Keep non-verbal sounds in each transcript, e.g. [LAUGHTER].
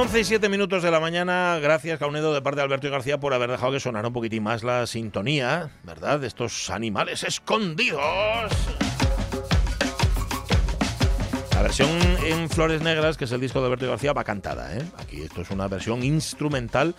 11 y 7 minutos de la mañana, gracias Caunedo de parte de Alberto y García por haber dejado que sonara un poquitín más la sintonía, ¿verdad? De estos animales escondidos. La versión en Flores Negras, que es el disco de Alberto y García, va cantada, ¿eh? Aquí esto es una versión instrumental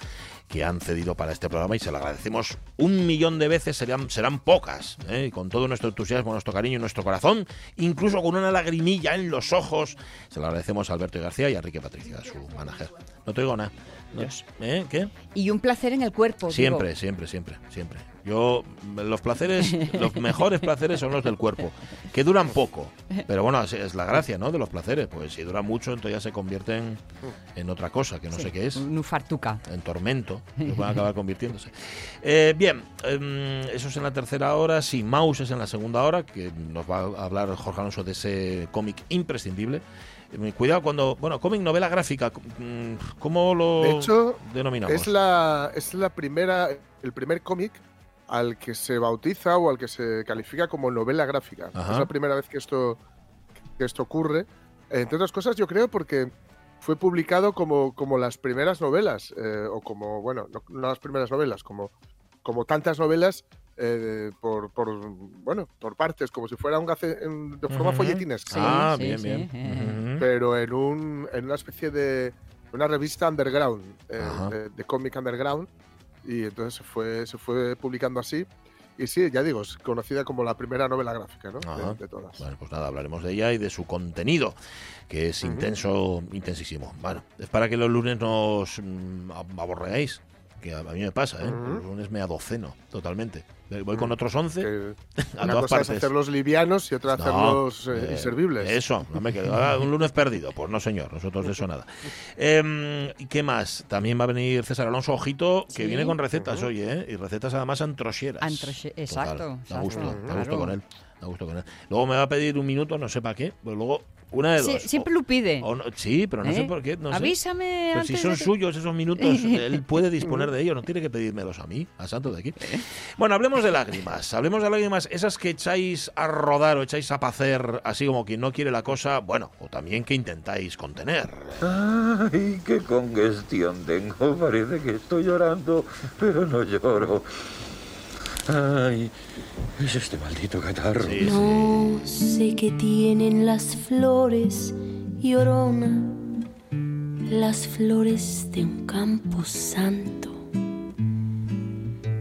que han cedido para este programa y se lo agradecemos un millón de veces, serán, serán pocas, ¿eh? y con todo nuestro entusiasmo, nuestro cariño y nuestro corazón, incluso con una lagrimilla en los ojos, se lo agradecemos a Alberto y García y a Enrique Patricia, su manager. No te digo nada. No, ¿eh? ¿Qué? Y un placer en el cuerpo. Siempre, digo. siempre, siempre, siempre. Yo, los placeres, los mejores placeres son los del cuerpo, que duran poco. Pero bueno, es, es la gracia, ¿no? De los placeres. Pues si duran mucho, entonces ya se convierten en otra cosa, que no Sí, sé qué es. Un fartuca. En tormento, que pueden acabar convirtiéndose. Eh, bien, em, eso es en la tercera hora. Sí, Mouse es en la segunda hora, que nos va a hablar Jorge Alonso de ese cómic imprescindible. Eh, Cuidado cuando, bueno, cómic novela gráfica, ¿cómo lo De hecho, denominamos? Es la, es la primera, el primer cómic al que se bautiza o al que se califica como novela gráfica. Ajá. Es la primera vez que esto, que esto ocurre. Entre otras cosas, yo creo porque fue publicado como, como las primeras novelas, eh, o como, bueno, no, no las primeras novelas, como, como tantas novelas eh, por, por, bueno, por partes, como si fuera un gace- en- de forma folletinesca. ah, sí, bien, sí, bien. eh. Pero en, un, en una especie de una revista underground, eh, de, de cómic underground, y entonces se fue, se fue publicando así. Y sí, ya digo, es conocida como la primera novela gráfica, ¿no? Ajá. De, de todas. Bueno, pues nada, hablaremos de ella y de su contenido, que es intenso, intensísimo. Bueno, es para que los lunes nos mm, ab- aborreáis, que a a mí me pasa, ¿eh? Ujú. Los lunes me adoceno totalmente. Voy con otros 11 Que [LAUGHS] a una todas cosa es partes. hacerlos livianos y otra No, hacerlos eh, eh, inservibles. Eso, no me quedo. Ah, un lunes perdido. Pues no, señor, nosotros de eso nada. [LAUGHS] ¿Y qué más? También va a venir César Alonso Ojito, que Sí. viene con recetas Ujú. hoy, ¿eh? Y recetas además antrocheras. Antroche- exacto, Total, Da gusto, da gusto con él. Da gusto con él. Luego me va a pedir un minuto, no sé para qué, pues luego una de Sí, dos. siempre O- lo pide. o no- sí, pero no sé ¿Eh? por qué. No sé. Avísame si antes son de suyos esos minutos, [LAUGHS] él puede disponer de ellos, no tiene que pedírmelos a mí, a santo de aquí. Bueno, hablemos de lágrimas, hablemos de lágrimas, esas que echáis a rodar o echáis a pacer, así como quien no quiere la cosa, bueno, o también que intentáis contener. Ay, qué congestión tengo. Parece que estoy llorando, pero no lloro. Ay, es este maldito catarro. Sí, sí. No sé qué tienen las flores, llorona, las flores de un campo santo.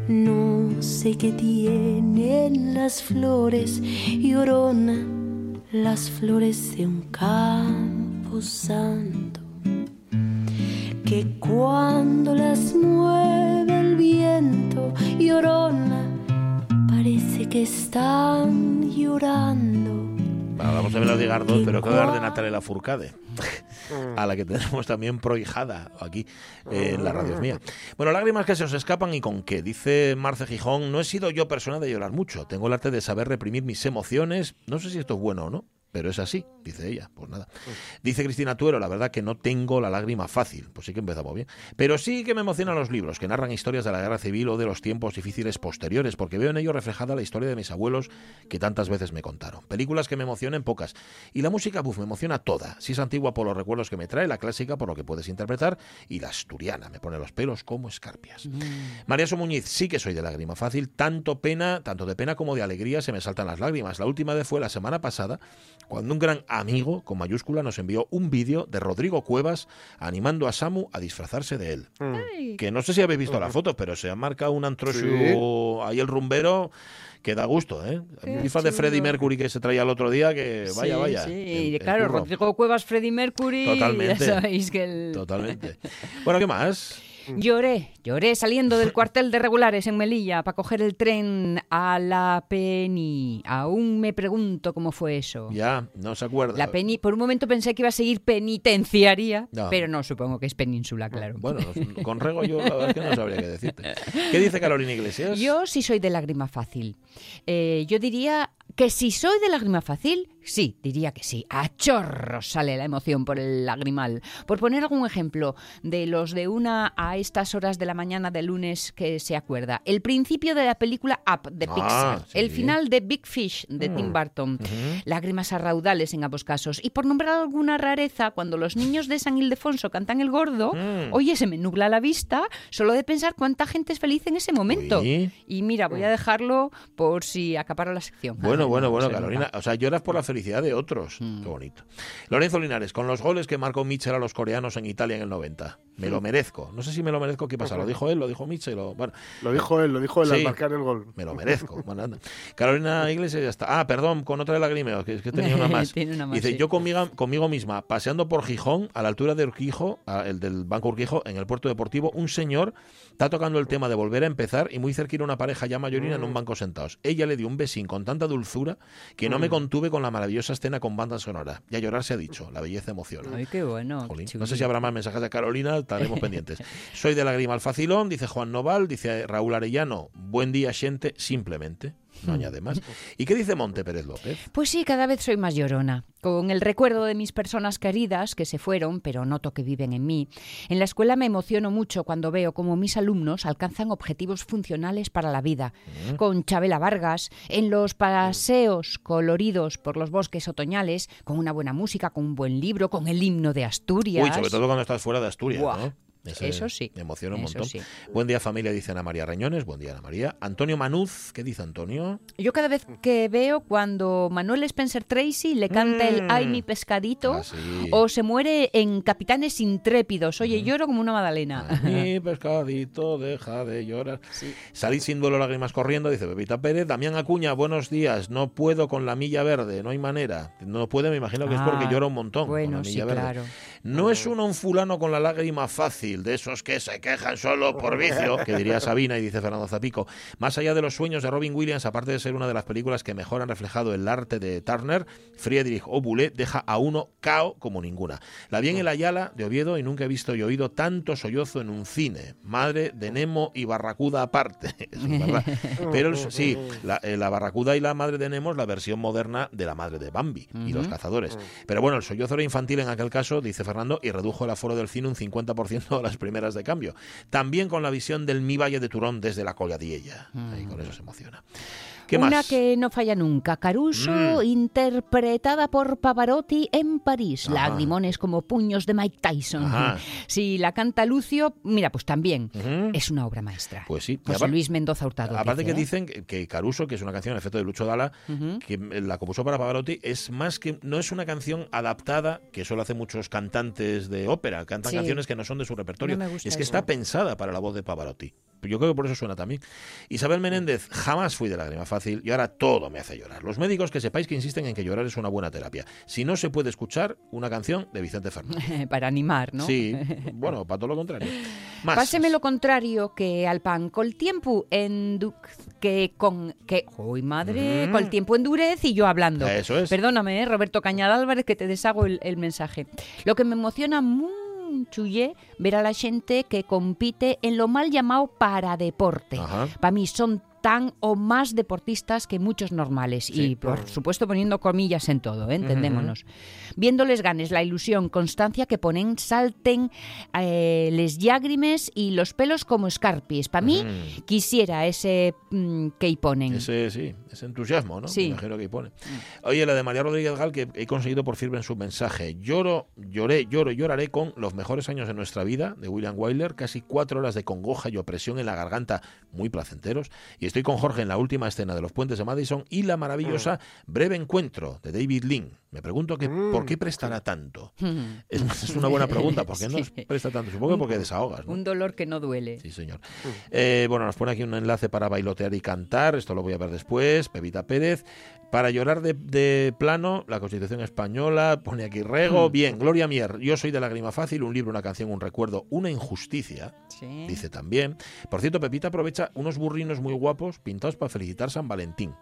No sé qué tienen las flores, llorona, las flores de un campo santo. Que cuando las mueve el viento, llorona, que están llorando. Bueno, hablamos de Melody Gardot, pero que hablar de Natalia Lafourcade, a la que tenemos también prohijada aquí eh, en la radio mía. Bueno, lágrimas que se os escapan y con qué. Dice Marce Gijón, no he sido yo persona de llorar mucho. Tengo el arte de saber reprimir mis emociones. No sé si esto es bueno o no. Pero es así, dice ella. Pues nada. Dice Cristina Tuero, la verdad que no tengo la lágrima fácil. Pues sí que empezamos bien. Pero sí que me emocionan los libros que narran historias de la guerra civil o de los tiempos difíciles posteriores, porque veo en ellos reflejada la historia de mis abuelos que tantas veces me contaron. Películas que me emocionen pocas. Y la música, buf, me emociona toda. Si es antigua por los recuerdos que me trae, la clásica por lo que puedes interpretar, y la asturiana me pone los pelos como escarpias. María Muñiz, sí que soy de lágrima fácil, tanto pena, tanto de pena como de alegría se me saltan las lágrimas. La última vez fue la semana pasada, cuando un gran amigo, con mayúscula, nos envió un vídeo de Rodrigo Cuevas animando a Samu a disfrazarse de él. Ay, Que no sé si habéis visto la foto, pero se ha marcado un antrosio ahí el rumbero que da gusto, ¿eh? Disfraz de Freddie. Mercury que se traía el otro día, que vaya, sí, vaya. Sí, el- claro, curro. Rodrigo Cuevas, Freddie Mercury. Totalmente. Ya sabéis que el. Totalmente. Bueno, ¿qué más? Lloré, lloré saliendo del cuartel de regulares en Melilla para coger el tren a la Penny. Aún me pregunto cómo fue eso. Ya, no se acuerda. La Penny, por un momento pensé que iba a seguir penitenciaria, No. pero no, supongo que es península, claro. Bueno, con Rego yo la verdad es que no sabría qué decirte. ¿Qué dice Carolina Iglesias? Yo sí soy de lágrima fácil. Eh, yo diría que si soy de lágrima fácil, sí, diría que sí. A chorros sale la emoción por el lagrimal. Por poner algún ejemplo de los de una a estas horas de la mañana de lunes que se acuerda. El principio de la película Up de Ah, Pixar. sí. El final de Big Fish de Tim Burton. Lágrimas a raudales en ambos casos. Y por nombrar alguna rareza, cuando los niños de San Ildefonso cantan el gordo, Mm. oye, se me nubla la vista solo de pensar cuánta gente es feliz en ese momento. Uy. Y mira, voy a dejarlo por si acaparo la sección. Bueno, bueno, No bueno, Carolina. O sea, lloras por la felicidad de otros. Mm. Qué bonito. Lorenzo Linares, con los goles que marcó Mitchell a los coreanos en Italia en el 90. Me lo merezco. No sé si me lo merezco. ¿Qué pasa? ¿Lo dijo él? ¿Lo dijo Mitchell? o- Bueno, Lo dijo él, lo dijo él al Sí. marcar el gol. me lo merezco. Bueno. Carolina Iglesias ya está. Ah, perdón, con otra de lagrimeo, que es que tenía una [LAUGHS] más. Una más, Dice, sí. yo conmigo, conmigo misma, paseando por Gijón, a la altura de Urquijo, a- el del Banco Urquijo, en el puerto deportivo, un señor está tocando el tema de volver a empezar y muy cerquita una pareja ya mayorina en un banco sentados. Ella le dio un besín con tanta dulzura que no me contuve con la maravillosa escena con banda sonora. Y a llorar se ha dicho, la belleza emociona. Ay, qué bueno. Qué No sé si habrá más mensajes de Carolina, estaremos [LAUGHS] pendientes. Soy de lágrima al facilón, dice Juan Noval, dice Raúl Arellano, buen día, gente, simplemente, no añade más. ¿Y qué dice Monte Pérez López? Pues sí, cada vez soy más llorona. Con el recuerdo de mis personas queridas que se fueron, pero noto que viven en mí. En la escuela me emociono mucho cuando veo cómo mis alumnos alcanzan objetivos funcionales para la vida. Con Chabela Vargas, en los paseos coloridos por los bosques otoñales, con una buena música, con un buen libro, con el himno de Asturias. Uy, sobre todo cuando estás fuera de Asturias, Buah. ¿no? Eso sí. Me emociona un montón. sí. Buen día, familia, dice Ana María Reñones. Buen día, Ana María. Antonio Manuz, ¿qué dice Antonio? Yo cada vez que veo cuando Manuel Spencer Tracy le canta el Mm. Ay mi pescadito Ah, sí. o se muere en Capitanes Intrépidos. Oye, lloro como una magdalena. Mi [LAUGHS] pescadito, deja de llorar. Salid sin duelo, lágrimas corriendo, dice Pepita Pérez. Damián Acuña, buenos días. No puedo con la milla verde, no hay manera. No puede, me imagino que es porque Ah, llora un montón con bueno, sí, verde. claro. No es uno un fulano con la lágrima fácil, de esos que se quejan solo por vicio, que diría [LAUGHS] Sabina y dice Fernando Zapico. Más allá de los sueños de Robin Williams, aparte de ser una de las películas que mejor han reflejado el arte de Turner, Friedrich Obule deja a uno cao como ninguna. La vi en el Ayala de Oviedo y nunca he visto y oído tanto sollozo en un cine. Madre de Nemo y Barracuda aparte. [LAUGHS] Eso es verdad. Pero sí, la, eh, la Barracuda y la madre de Nemo es la versión moderna de la madre de Bambi y los cazadores. Pero bueno, el sollozo era infantil en aquel caso, dice Fernando, y redujo el aforo del cine un 50% a las primeras de cambio. También con la visión del Mi Valle de Turón desde la Colladiella. Ahí con eso se emociona. ¿Qué Una más? que no falla nunca, Caruso, Mm. interpretada por Pavarotti en París. Ajá. Lagrimones como puños de Mike Tyson. Ajá. Si la canta Lucio, mira, pues también. Es una obra maestra. Pues sí. José Luis Mendoza Hurtado. Aparte dice, que ¿eh? dicen que- que Caruso, que es una canción en efecto de Lucho Dalla, Ujú. que la compuso para Pavarotti, es más que no es una canción adaptada, que solo hacen muchos cantantes de ópera, cantan Sí. canciones que no son de su repertorio. No me gusta es que eso. está pensada para la voz de Pavarotti. Yo creo que por eso suena también. Isabel Menéndez, jamás fui de lágrima fácil y ahora todo me hace llorar. Los médicos que sepáis que insisten en que llorar es una buena terapia. Si no se puede escuchar una canción de Vicente Fernández. [LAUGHS] Para animar, ¿no? Sí, [LAUGHS] bueno, para todo lo contrario. Más. Páseme lo contrario que al pan. Col tiempo endu que con que hoy madre, Mm. col tiempo endurece y yo hablando. Eso es. Perdóname, ¿eh? Roberto Cañada Álvarez, que te deshago el, el mensaje. Lo que me emociona mucho ye, ver a la gente que compite en lo mal llamado paradeporte. Ajá. Para mí son tan o más deportistas que muchos normales. Sí. Y por supuesto poniendo comillas en todo, ¿eh? entendémonos. Viéndoles ganes la ilusión, constancia que ponen, salten eh, les lágrimes y los pelos como escarpies. Para mí quisiera ese mm, que ponen. Ese, sí, ese entusiasmo, ¿no? Sí. Imagino que pone. Oye, la de María Rodríguez Gal, que he conseguido por firme en su mensaje. Lloro, lloré, lloro lloraré con Los mejores años de nuestra vida, de William Wyler. Casi cuatro horas de congoja y opresión en la garganta, muy placenteros. Y estoy con Jorge en la última escena de Los Puentes de Madison y la maravillosa Breve Encuentro, de David Lynn. Me pregunto que, por qué prestará tanto. [LAUGHS] Es, es una buena pregunta, ¿por qué nos Sí. presta tanto? Supongo que porque desahogas, ¿no? Un dolor que no duele. Sí, señor. Eh, bueno, nos pone aquí un enlace para bailotear y cantar. Esto lo voy a ver después. Pepita Pérez. Para llorar de, de plano, la Constitución Española, pone aquí Rego, Mm. bien, Gloria Mier, yo soy de Lágrima Fácil, un libro, una canción, un recuerdo, una injusticia, Sí. dice también. Por cierto, Pepita aprovecha unos burrinos muy guapos pintados para felicitar San Valentín.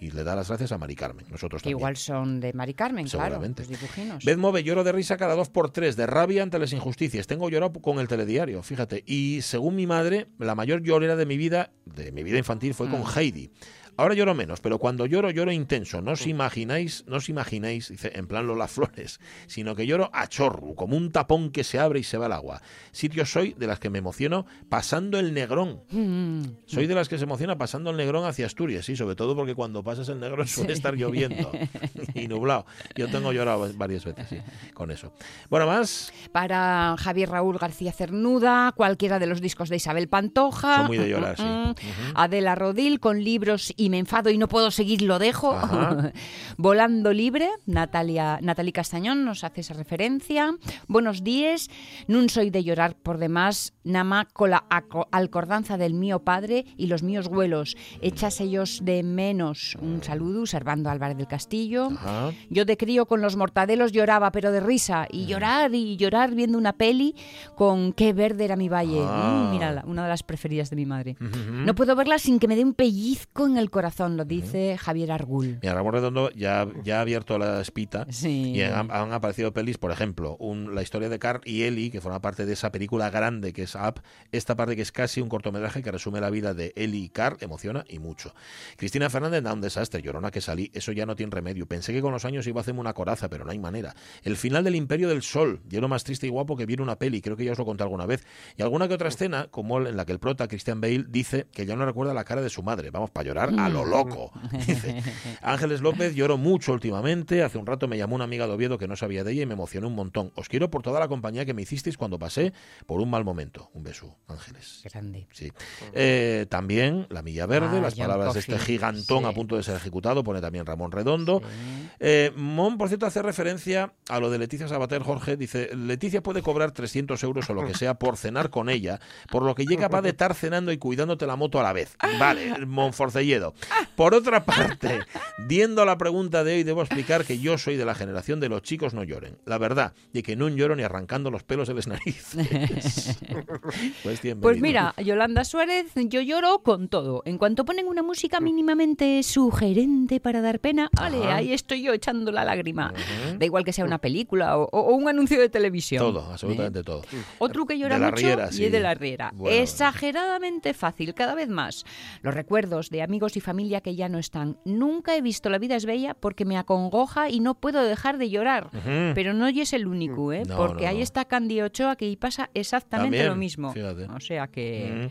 Y le da las gracias a Mari Carmen, nosotros también. igual son de Mari Carmen, claro. Seguramente. Los dibujinos. Beth Move, lloro de risa cada dos por tres, de rabia ante las injusticias. Tengo llorado con el telediario, fíjate. Y según mi madre, la mayor llorera de mi vida, de mi vida infantil, fue con Mm. Heidi. Ahora lloro menos, pero cuando lloro, lloro intenso. No os imagináis, no os imagináis, dice, en plan Lola Flores, sino que lloro a chorro, como un tapón que se abre y se va al agua. Sitio soy de las que me emociono pasando el negrón. Mm. Soy de las que se emociona pasando el Negrón hacia Asturias, sí, sobre todo porque cuando pasas el Negrón suele estar lloviendo [LAUGHS] y nublado. Yo tengo llorado varias veces, sí, con eso. Bueno, más, Para Javier Raúl García Cernuda, cualquiera de los discos de Isabel Pantoja. Son muy de llorar, sí. Mm, mm. Adela Rodil con libros y me enfado y no puedo seguir, lo dejo. [LAUGHS] Volando libre, Natalia, Natalie Castañón nos hace esa referencia. Buenos días, nun soy de llorar por demás, nama con la alcordanza del mío padre y los míos vuelos. Echas ellos de menos. Un saludo, Servando Álvarez del Castillo. Ajá. Yo de crío con los mortadelos lloraba, pero de risa. Y llorar y llorar viendo una peli con Qué verde era mi valle. Ah. Mm, mira, una de las preferidas de mi madre. Ujú. No puedo verla sin que me dé un pellizco en el corazón, lo dice Javier Argul. Mira, Ramón Redondo ya, ya ha abierto la espita Sí. y han, han aparecido pelis, por ejemplo, un- la historia de Carl y Ellie, que forma parte de esa película grande que es Up, esta parte que es casi un cortometraje que resume la vida de Ellie y Carl, emociona y mucho. Cristina Fernández da un desastre, llorona que salí, eso ya no tiene remedio. Pensé que con los años iba a hacerme una coraza, pero no hay manera. El final del Imperio del Sol, lleno más triste y guapo que viene una peli, creo que ya os lo conté alguna vez. Y alguna que otra escena, como en la que el prota, Christian Bale, dice que ya no recuerda la cara de su madre. Vamos, para llorar a lo loco. Dice, Ángeles López, lloro mucho últimamente. Hace un rato me llamó una amiga de Oviedo que no sabía de ella y me emocioné un montón. Os quiero por toda la compañía que me hicisteis cuando pasé por un mal momento. Un beso, Ángeles. Grande. Sí. Eh, también La Milla Verde, Ah, las palabras de este gigantón Sí. a punto de ser ejecutado, pone también Ramón Redondo. Sí. Eh, Mon, por cierto, hace referencia a lo de Leticia Sabater, Jorge. Dice, Leticia puede cobrar 300 euros o lo que sea por cenar con ella, por lo que llega capaz de [LAUGHS] estar cenando y cuidándote la moto a la vez. Vale, [LAUGHS] Monforcelledo. Por otra parte, viendo la pregunta de hoy, debo explicar que yo soy de la generación de los chicos no lloren. La verdad, y que no lloro ni arrancando los pelos de las narices. [LAUGHS] pues, Pues mira, Yolanda Suárez, yo lloro con todo. En cuanto ponen una música mínimamente sugerente para dar pena, Ajá. ahí estoy yo echando la lágrima. Ujú. Da igual que sea una película o, o un anuncio de televisión. Todo, absolutamente todo. ¿Eh? Otro que llora De mucho Riera, y sí. es de la Riera. Bueno. Exageradamente fácil, cada vez más. Los recuerdos de amigos y familia que ya no están. Nunca he visto La vida es bella porque me acongoja y no puedo dejar de llorar. Pero no es el único, ¿eh? No, porque no, ahí está Candy Ochoa que pasa exactamente También, lo mismo. fíjate. O sea que...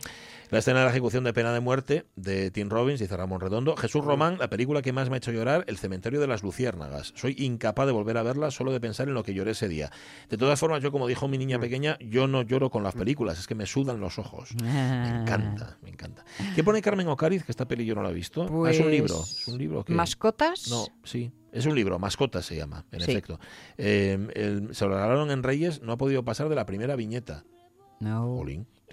La escena de la ejecución de pena de muerte de Tim Robbins, dice Ramón Redondo. Jesús Román, la película que más me ha hecho llorar, El cementerio de las luciérnagas. Soy incapaz de volver a verla solo de pensar en lo que lloré ese día. De todas formas, yo como dijo mi niña pequeña, yo no lloro con las películas, es que me sudan los ojos. Me encanta, me encanta. ¿Qué pone Carmen Ocariz? Que esta peli yo no la he visto. Ah, es un Pues, libro. Es un libro que... ¿Mascotas? No, sí. Es un libro, Mascotas se llama, en Sí. efecto. Eh, el- se lo regalaron en Reyes, no ha podido pasar de la primera viñeta. No.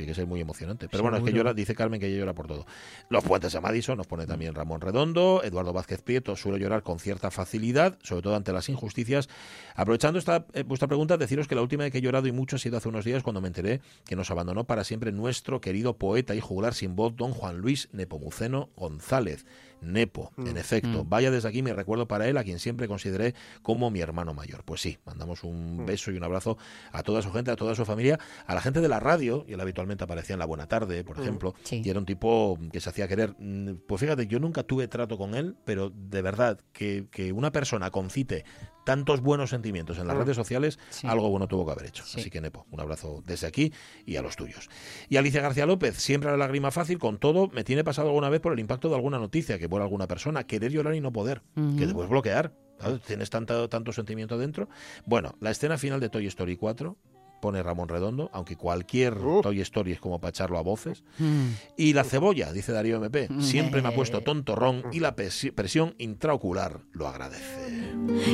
Tiene que ser muy emocionante. Pero bueno, es que llora, dice Carmen que ella llora por todo. Los puentes de Madison nos pone también Ramón Redondo, Eduardo Vázquez Prieto suele llorar con cierta facilidad, sobre todo ante las injusticias. Aprovechando esta eh, vuestra pregunta, deciros que la última vez que he llorado y mucho ha sido hace unos días cuando me enteré que nos abandonó para siempre nuestro querido poeta y juglar sin voz, don Juan Luis Nepomuceno González. Nepo, en efecto. Mm. Vaya desde aquí mi recuerdo para él, a quien siempre consideré como mi hermano mayor. Pues sí, mandamos un beso y un abrazo a toda su gente, a toda su familia, a la gente de la radio, y él habitualmente aparecía en La Buena Tarde, por ejemplo, Sí. y era un tipo que se hacía querer. Mm, Pues fíjate, yo nunca tuve trato con él, pero de verdad, que, que una persona concite tantos buenos sentimientos en las redes sociales, Sí. algo bueno tuvo que haber hecho. Sí. Así que, Nepo, un abrazo desde aquí y a los tuyos. Y Alicia García López, siempre la lágrima fácil, con todo, me tiene pasado alguna vez por el impacto de alguna noticia, que vuela alguna persona, querer llorar y no poder, que te puedes bloquear. ¿sabes? Tienes tanto, tanto sentimiento dentro. Bueno, la escena final de Toy Story 4 pone Ramón Redondo, aunque cualquier Uf. Toy Story es como para echarlo a voces. Mm. Y la cebolla, dice Darío MP, siempre me ha puesto tontorrón y la presión intraocular lo agradece.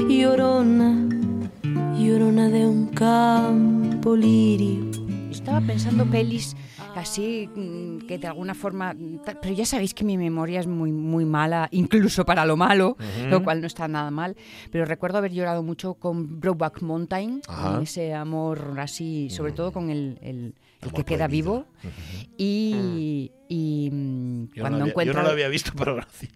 Llorona, llorona de un campo lirio. Estaba pensando pelis así mm, que de alguna forma, mm, pero ya sabéis que mi memoria es muy muy mala, incluso para lo malo, lo cual no está nada mal. Pero recuerdo haber llorado mucho con Brokeback Mountain, con ese amor así, sobre todo con el, el- que queda vivo y, y, mm, Yo, cuando no había, yo no lo había visto, [LAUGHS] pero gracias.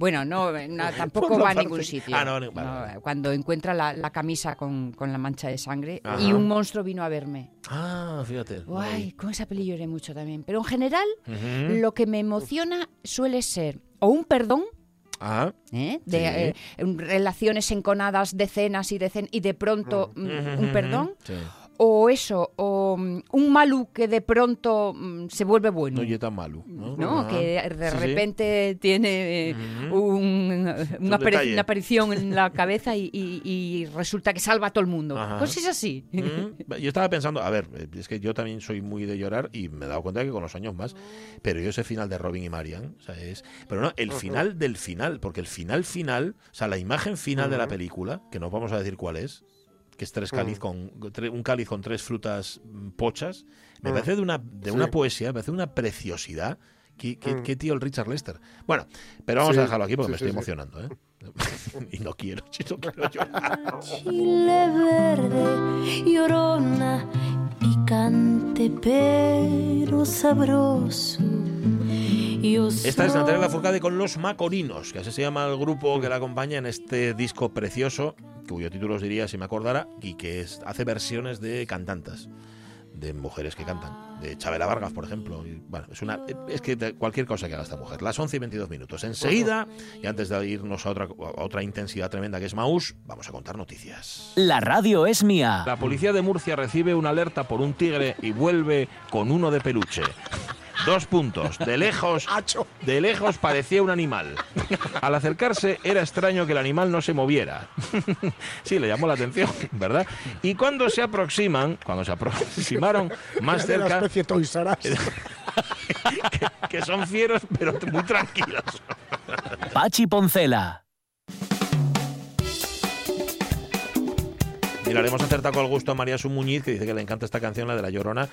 Bueno, no, no, tampoco va a ningún sitio. Ah, no, vale, No. Cuando encuentra la, la camisa con, con la mancha de sangre Ajá. y un monstruo vino a verme. Ah, fíjate. Guay, con esa peli lloré mucho también. Pero en general, Ujú. lo que me emociona suele ser o un perdón, Ah, ¿eh? de Sí. eh, relaciones enconadas, decenas y decenas, y de pronto mm, un ujú, perdón, Sí. O eso, o mm, un Malu que de pronto mm, se vuelve bueno. No yeta malu. ¿no? ¿no? Ajá. Que de Sí, sí. repente tiene eh, un- una, apari- una aparición en la cabeza y, y- y resulta que salva a todo el mundo. Ajá. Cosas así. Yo estaba pensando, a ver, eh, es que yo también soy muy de llorar y me he dado cuenta que con los años más, pero yo ese final de Robin y Marian, o sea, es, pero no, el final del final, porque el final final, o sea, la imagen final de la película, que no vamos a decir cuál es, que es tres cáliz con tre- un cáliz con tres frutas mm, pochas, me Mm. parece de una de Sí. una poesía, me parece de una preciosidad. Qué, qué- Mm. qué tío el Richard Lester. Bueno, pero vamos Sí, a dejarlo aquí porque sí, me estoy sí. emocionando, ¿eh? [LAUGHS] y no quiero, si no quiero llorar. Chile verde, llorona, picante pero sabroso. Yo Esta es Natalia Lafourcade con Los Macorinos, que así se llama el grupo que la acompaña en este disco precioso, cuyo título os diría si me acordara, y que es- hace versiones de cantantes, de mujeres que cantan, de Chabela Vargas, por ejemplo. y, bueno, es, una, es que cualquier cosa que haga esta mujer. Las 11 y 22 minutos. Enseguida, y antes de irnos a otra, a otra intensidad tremenda que es Maús, vamos a contar noticias. La radio es mía. La policía de Murcia recibe una alerta por un tigre y vuelve con uno de peluche. Dos puntos. De lejos, de lejos parecía un animal. Al acercarse era extraño que el animal no se moviera. Sí, le llamó la atención, ¿verdad? Y cuando se aproximan, cuando se aproximaron más De la cerca, especie Us. [LAUGHS] Que son fieros, pero muy tranquilos. Pachi Poncela. Mira, le hemos acertado con el gusto a María Su Muñiz, que dice que le encanta esta canción, la de La Llorona,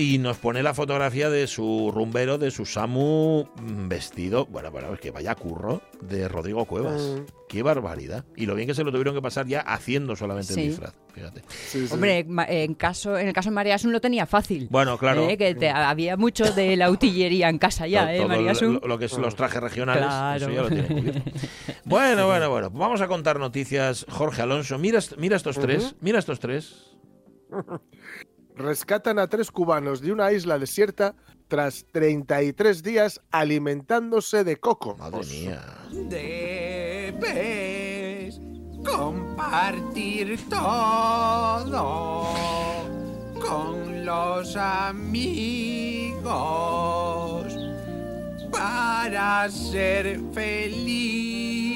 y nos pone la fotografía de su rumbero, de su Samu mm, vestido, bueno, bueno, es que vaya curro, de Rodrigo Cuevas. Mm. Qué barbaridad. Y lo bien que se lo tuvieron que pasar ya haciendo solamente Sí. el disfraz, fíjate. Sí, sí. Hombre, en, caso, en el caso de María Asun lo tenía fácil. Bueno, claro. Eh, que te- había mucho de la utillería en casa ya, ¿eh, todo María lo, Asun? lo- lo que es los trajes regionales, Claro. eso ya lo tiene cubierto. [LAUGHS] Bueno, bueno, bueno. Vamos a contar noticias. Jorge Alonso, mira, mira estos tres, mira estos tres. [LAUGHS] Rescatan a tres cubanos de una isla desierta tras 33 días alimentándose de coco. Madre mía. Debes compartir todo con los amigos para ser feliz.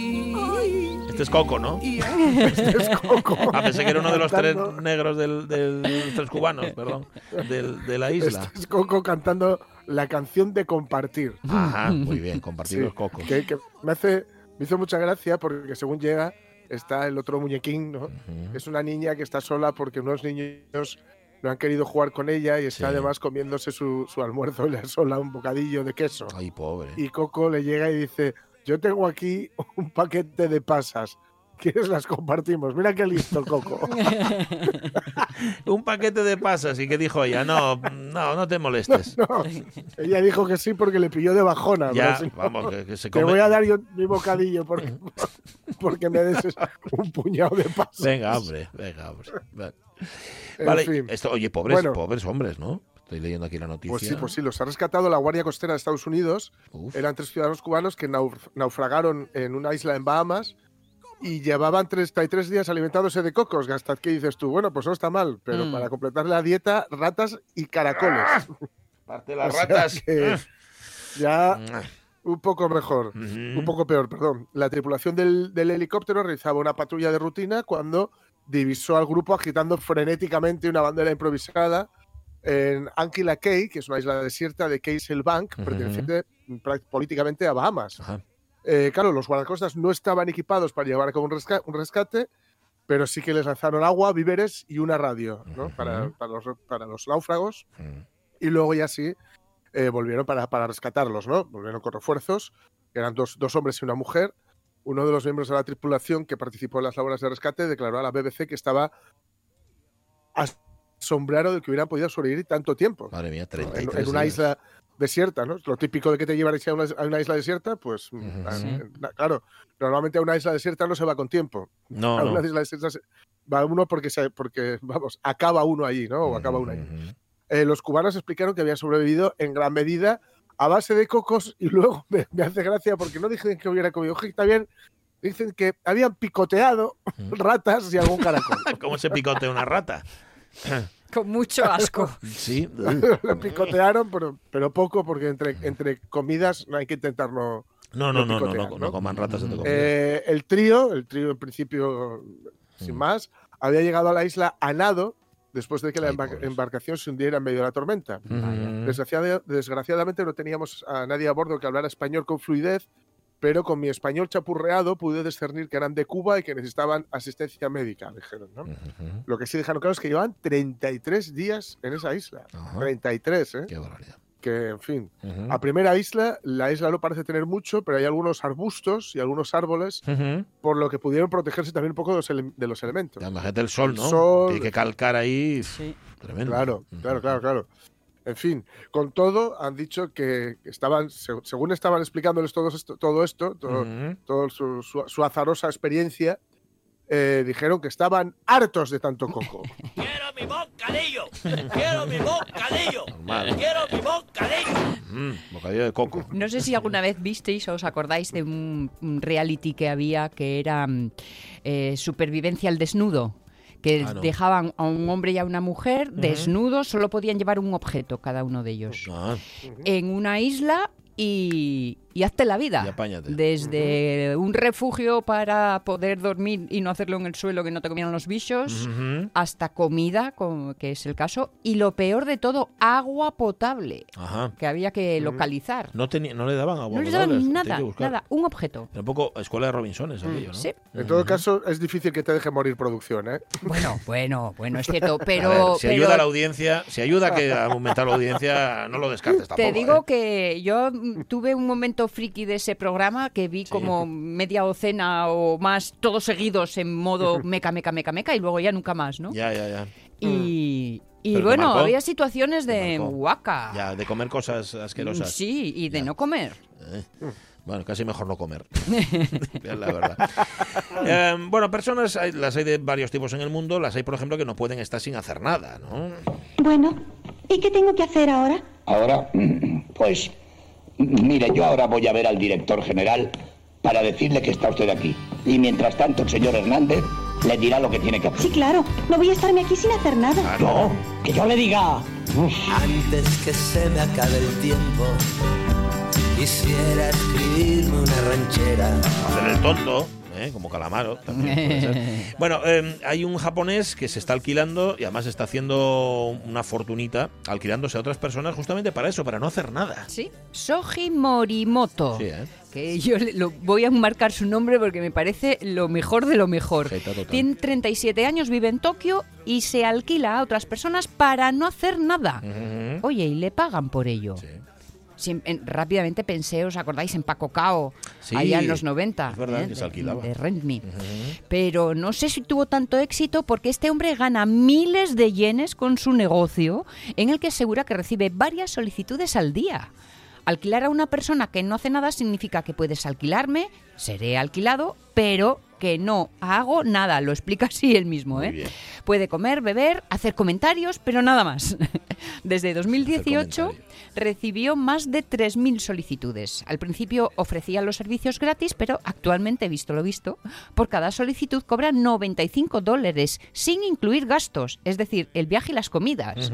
Este es Coco, ¿no? Y Este es coco. [LAUGHS] Ah, pensé que era uno de los tres negros del, del- de los tres cubanos, perdón, del- de la isla. Este es Coco cantando la canción de compartir. Ajá, muy bien, compartir Sí, los cocos. Que, que me hace me hizo mucha gracia porque según llega está el otro muñequín, ¿no? Es una niña que está sola porque unos niños no han querido jugar con ella y está Sí. además comiéndose su, su almuerzo [LAUGHS] le sola un bocadillo de queso. Ay, pobre. Y Coco le llega y dice, yo tengo aquí [LAUGHS] un paquete de pasas. ¿Quieres las compartimos? Mira qué listo el Coco. [LAUGHS] Un paquete de pasas y que dijo ella, no, no, no te molestes. [LAUGHS] No, ella dijo que sí porque le pilló de bajona. ya, si no, vamos, que, que se Te come. voy a dar yo mi bocadillo porque, porque me des un puñado de pasas. Venga, hombre, venga, hombre. Vale, En Vale, fin. esto, oye, pobres, Bueno. pobres hombres, ¿no? Estoy leyendo aquí la noticia. Pues sí, pues sí, los ha rescatado la Guardia Costera de Estados Unidos. Uf. Eran tres ciudadanos cubanos que nauf- naufragaron en una isla en Bahamas y llevaban 33 días alimentándose de cocos. Gastad, ¿qué dices tú? Bueno, pues no está mal, pero Mm. para completar la dieta, ratas y caracoles. [LAUGHS] Parte O las sea ratas. que ya Ah. un poco mejor. Ujú. Un poco peor, perdón. La tripulación del, del helicóptero realizaba una patrulla de rutina cuando divisó al grupo agitando frenéticamente una bandera improvisada en Anquila Cay, que es una isla desierta de Castle Bank, perteneciente pra- políticamente a Bahamas. Eh, claro, los guardacostas no estaban equipados para llevar a cabo un, resca- un rescate pero sí que les lanzaron agua, víveres y una radio, ¿no? Para, para los, para los náufragos. Mm. Y luego ya sí eh, volvieron para, para rescatarlos, ¿no? Volvieron con refuerzos, eran dos, dos hombres y una mujer. Uno de los miembros de la tripulación que participó en las labores de rescate declaró a la BBC que estaba asombrado de que hubieran podido sobrevivir tanto tiempo Madre mía, en, 33 en una días. isla desierta, ¿no? Lo típico de que te llevan a una, a una isla desierta, pues mm, Ujú. a- Sí. na- claro, normalmente a una isla desierta no se va con tiempo. No, a no. una isla desierta se- va uno porque, se, porque, [LAUGHS] vamos, acaba uno allí, ¿no? O acaba uno allí. Ujú. Eh, los cubanos explicaron que habían sobrevivido en gran medida a base de cocos y luego [LAUGHS] me, me hace gracia porque no dicen que hubiera comido oje, también dicen que habían picoteado ratas y algún caracol. [LAUGHS] ¿Cómo se picotea una rata? Con mucho asco. [LAUGHS] Sí. Lo picotearon, pero, pero poco porque entre, entre comidas no hay que intentar no, No, no, no, no, no, coman ratas. Eh, el trío, el trío en principio, sin Mm. más, había llegado a la isla a nado después de que la Ay, embar- pobres. embarcación se hundiera en medio de la tormenta. Desgraciadamente no teníamos a nadie a bordo que hablara español con fluidez, pero con mi español chapurreado pude discernir que eran de Cuba y que necesitaban asistencia médica, dijeron. ¿no? Ujú. Lo que sí dejaron claro es que llevaban 33 días en esa isla. Ajá. 33, ¿eh? Qué barbaridad. Que, en fin. Ujú. A primera isla, la isla no parece tener mucho, pero hay algunos arbustos y algunos árboles, Ujú. por lo que pudieron protegerse también un poco de los, ele- de los elementos. Ya, Imagínate el sol, ¿no? Sol. Que hay que calcar ahí. Sí. Tremendo. Claro, claro, claro, claro. En fin, con todo, han dicho que estaban, se- según estaban explicándoles todo esto, todo esto, todo, su, su- su azarosa experiencia, eh, dijeron que estaban hartos de tanto coco. [LAUGHS] ¡Quiero mi bocadillo! ¡Quiero mi bocadillo! Normal. ¡Quiero mi bocadillo! Mm, bocadillo de coco. No sé si alguna vez visteis o os acordáis de un, un reality que había que era mm, eh, supervivencia al desnudo. Que Ah, no. dejaban a un hombre y a una mujer desnudos, solo podían llevar un objeto cada uno de ellos. Ah, En una isla y, y hazte la vida. Y apáñate. Desde un refugio para poder dormir y no hacerlo en el suelo que no te comieran los bichos, hasta comida, como- que es el caso, y lo peor de todo, agua potable, Ajá. que había que localizar. No, tenía, no le daban agua. No les potable, daban nada, nada, un objeto. Tampoco escuela de Robinsones, aquello, ¿no? Sí. En todo caso, es difícil que te deje morir producción, ¿eh? [LAUGHS] Bueno, bueno, bueno, es cierto, [LAUGHS] A pero, ver, si pero ayuda a la audiencia, si ayuda a, que, a [LAUGHS] aumentar la audiencia, no lo descartes tampoco. te digo ¿eh? que yo mm, tuve un momento friki de ese programa que vi como media docena o más, todos seguidos en modo [LAUGHS] meca, meca, meca, meca, y luego ya nunca más, ¿no? Ya, ya, ya. Y, y Pero te bueno, marcó. había situaciones de guaca. Ya, de comer cosas asquerosas. Sí, y de Ya. no comer. Eh, Bueno, casi mejor no comer. [LAUGHS] Es la verdad. Eh, bueno, personas hay- las hay de varios tipos en el mundo. Las hay, por ejemplo, que no pueden estar sin hacer nada, ¿no? Bueno, ¿y qué tengo que hacer ahora? Ahora, mm, [CLEARS THROAT] pues, mm, mire, yo ahora voy a ver al director general para decirle que está usted aquí. Y mientras tanto, el señor Hernández le dirá lo que tiene que hacer. Sí, claro, no voy a estarme aquí sin hacer nada. Ah, No, que yo le diga. Antes que se me acabe el tiempo, quisiera escribirme una ranchera. Hacer el tonto, ¿eh? como Calamaro. también puede ser. [LAUGHS] Bueno, eh, hay un japonés que se está alquilando y además está haciendo una fortunita alquilándose a otras personas justamente para eso, para no hacer nada. Sí, Soji Morimoto. Sí, ¿eh? Que yo le- lo voy a marcar su nombre porque me parece lo mejor de lo mejor. Tiene 37 años, vive en Tokio y se alquila a otras personas para no hacer nada. Oye, y le pagan por ello. Sí. Siem- en- rápidamente pensé, ¿os acordáis? En Paco Cao, Sí, allá en los 90. es verdad, ¿eh? que se alquilaba. De Rent Me. Ujú. Pero no sé si tuvo tanto éxito porque este hombre gana miles de yenes con su negocio en el que asegura que recibe varias solicitudes al día. Alquilar a una persona que no hace nada significa que puedes alquilarme, seré alquilado, pero que no hago nada. Lo explica [LAUGHS] así él mismo. ¿eh? Puede comer, beber, hacer comentarios, pero nada más. [LAUGHS] Desde 2018 comentario. recibió más de 3.000 solicitudes. Al principio ofrecía los servicios gratis, pero actualmente, visto lo visto, por cada solicitud cobra 95 dólares, sin incluir gastos, es decir, el viaje y las comidas.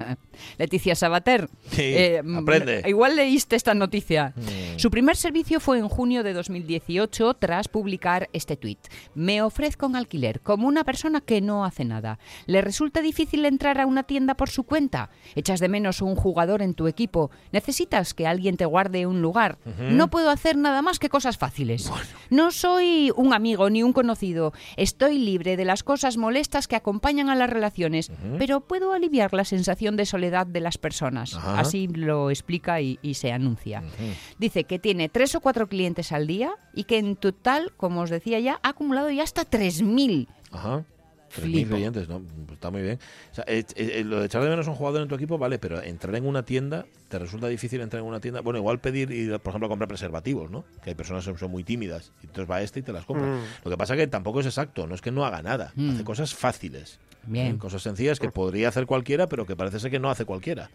[LAUGHS] Leticia Sabater, Sí, mm, aprende. igual leíste esta noticia. Mm. Su primer servicio fue en junio de 2018 tras publicar este tuit. Me ofrezco en alquiler como una persona que no hace nada. ¿Le resulta difícil entrar a una tienda por su cuenta? ¿Echas de menos un jugador en tu equipo? ¿Necesitas que alguien te guarde un lugar? No puedo hacer nada más que cosas fáciles. No soy un amigo ni un conocido. Estoy libre de las cosas molestas que acompañan a las relaciones, pero puedo aliviar la sensación de soledad de las personas. Así lo explica y, y se anuncia. Dice que tiene tres o cuatro clientes al día y que en total, como os decía ya, ha acumulado ya hasta 3.000. Ajá. 3.000 Flipo. clientes, ¿no? Pues está muy bien. O sea, eh, eh, lo de echar de menos a un jugador en tu equipo, vale, pero entrar en una tienda, ¿te resulta difícil entrar en una tienda? Bueno, igual pedir, ir, por ejemplo, comprar preservativos, ¿no? Que hay personas que son muy tímidas. Y entonces va este y te las compra. Mm. Lo que pasa es que tampoco es exacto, no es que no haga nada. Mm. Hace cosas fáciles. Bien. ¿eh? Cosas sencillas que podría hacer cualquiera, pero que parece ser que no hace cualquiera.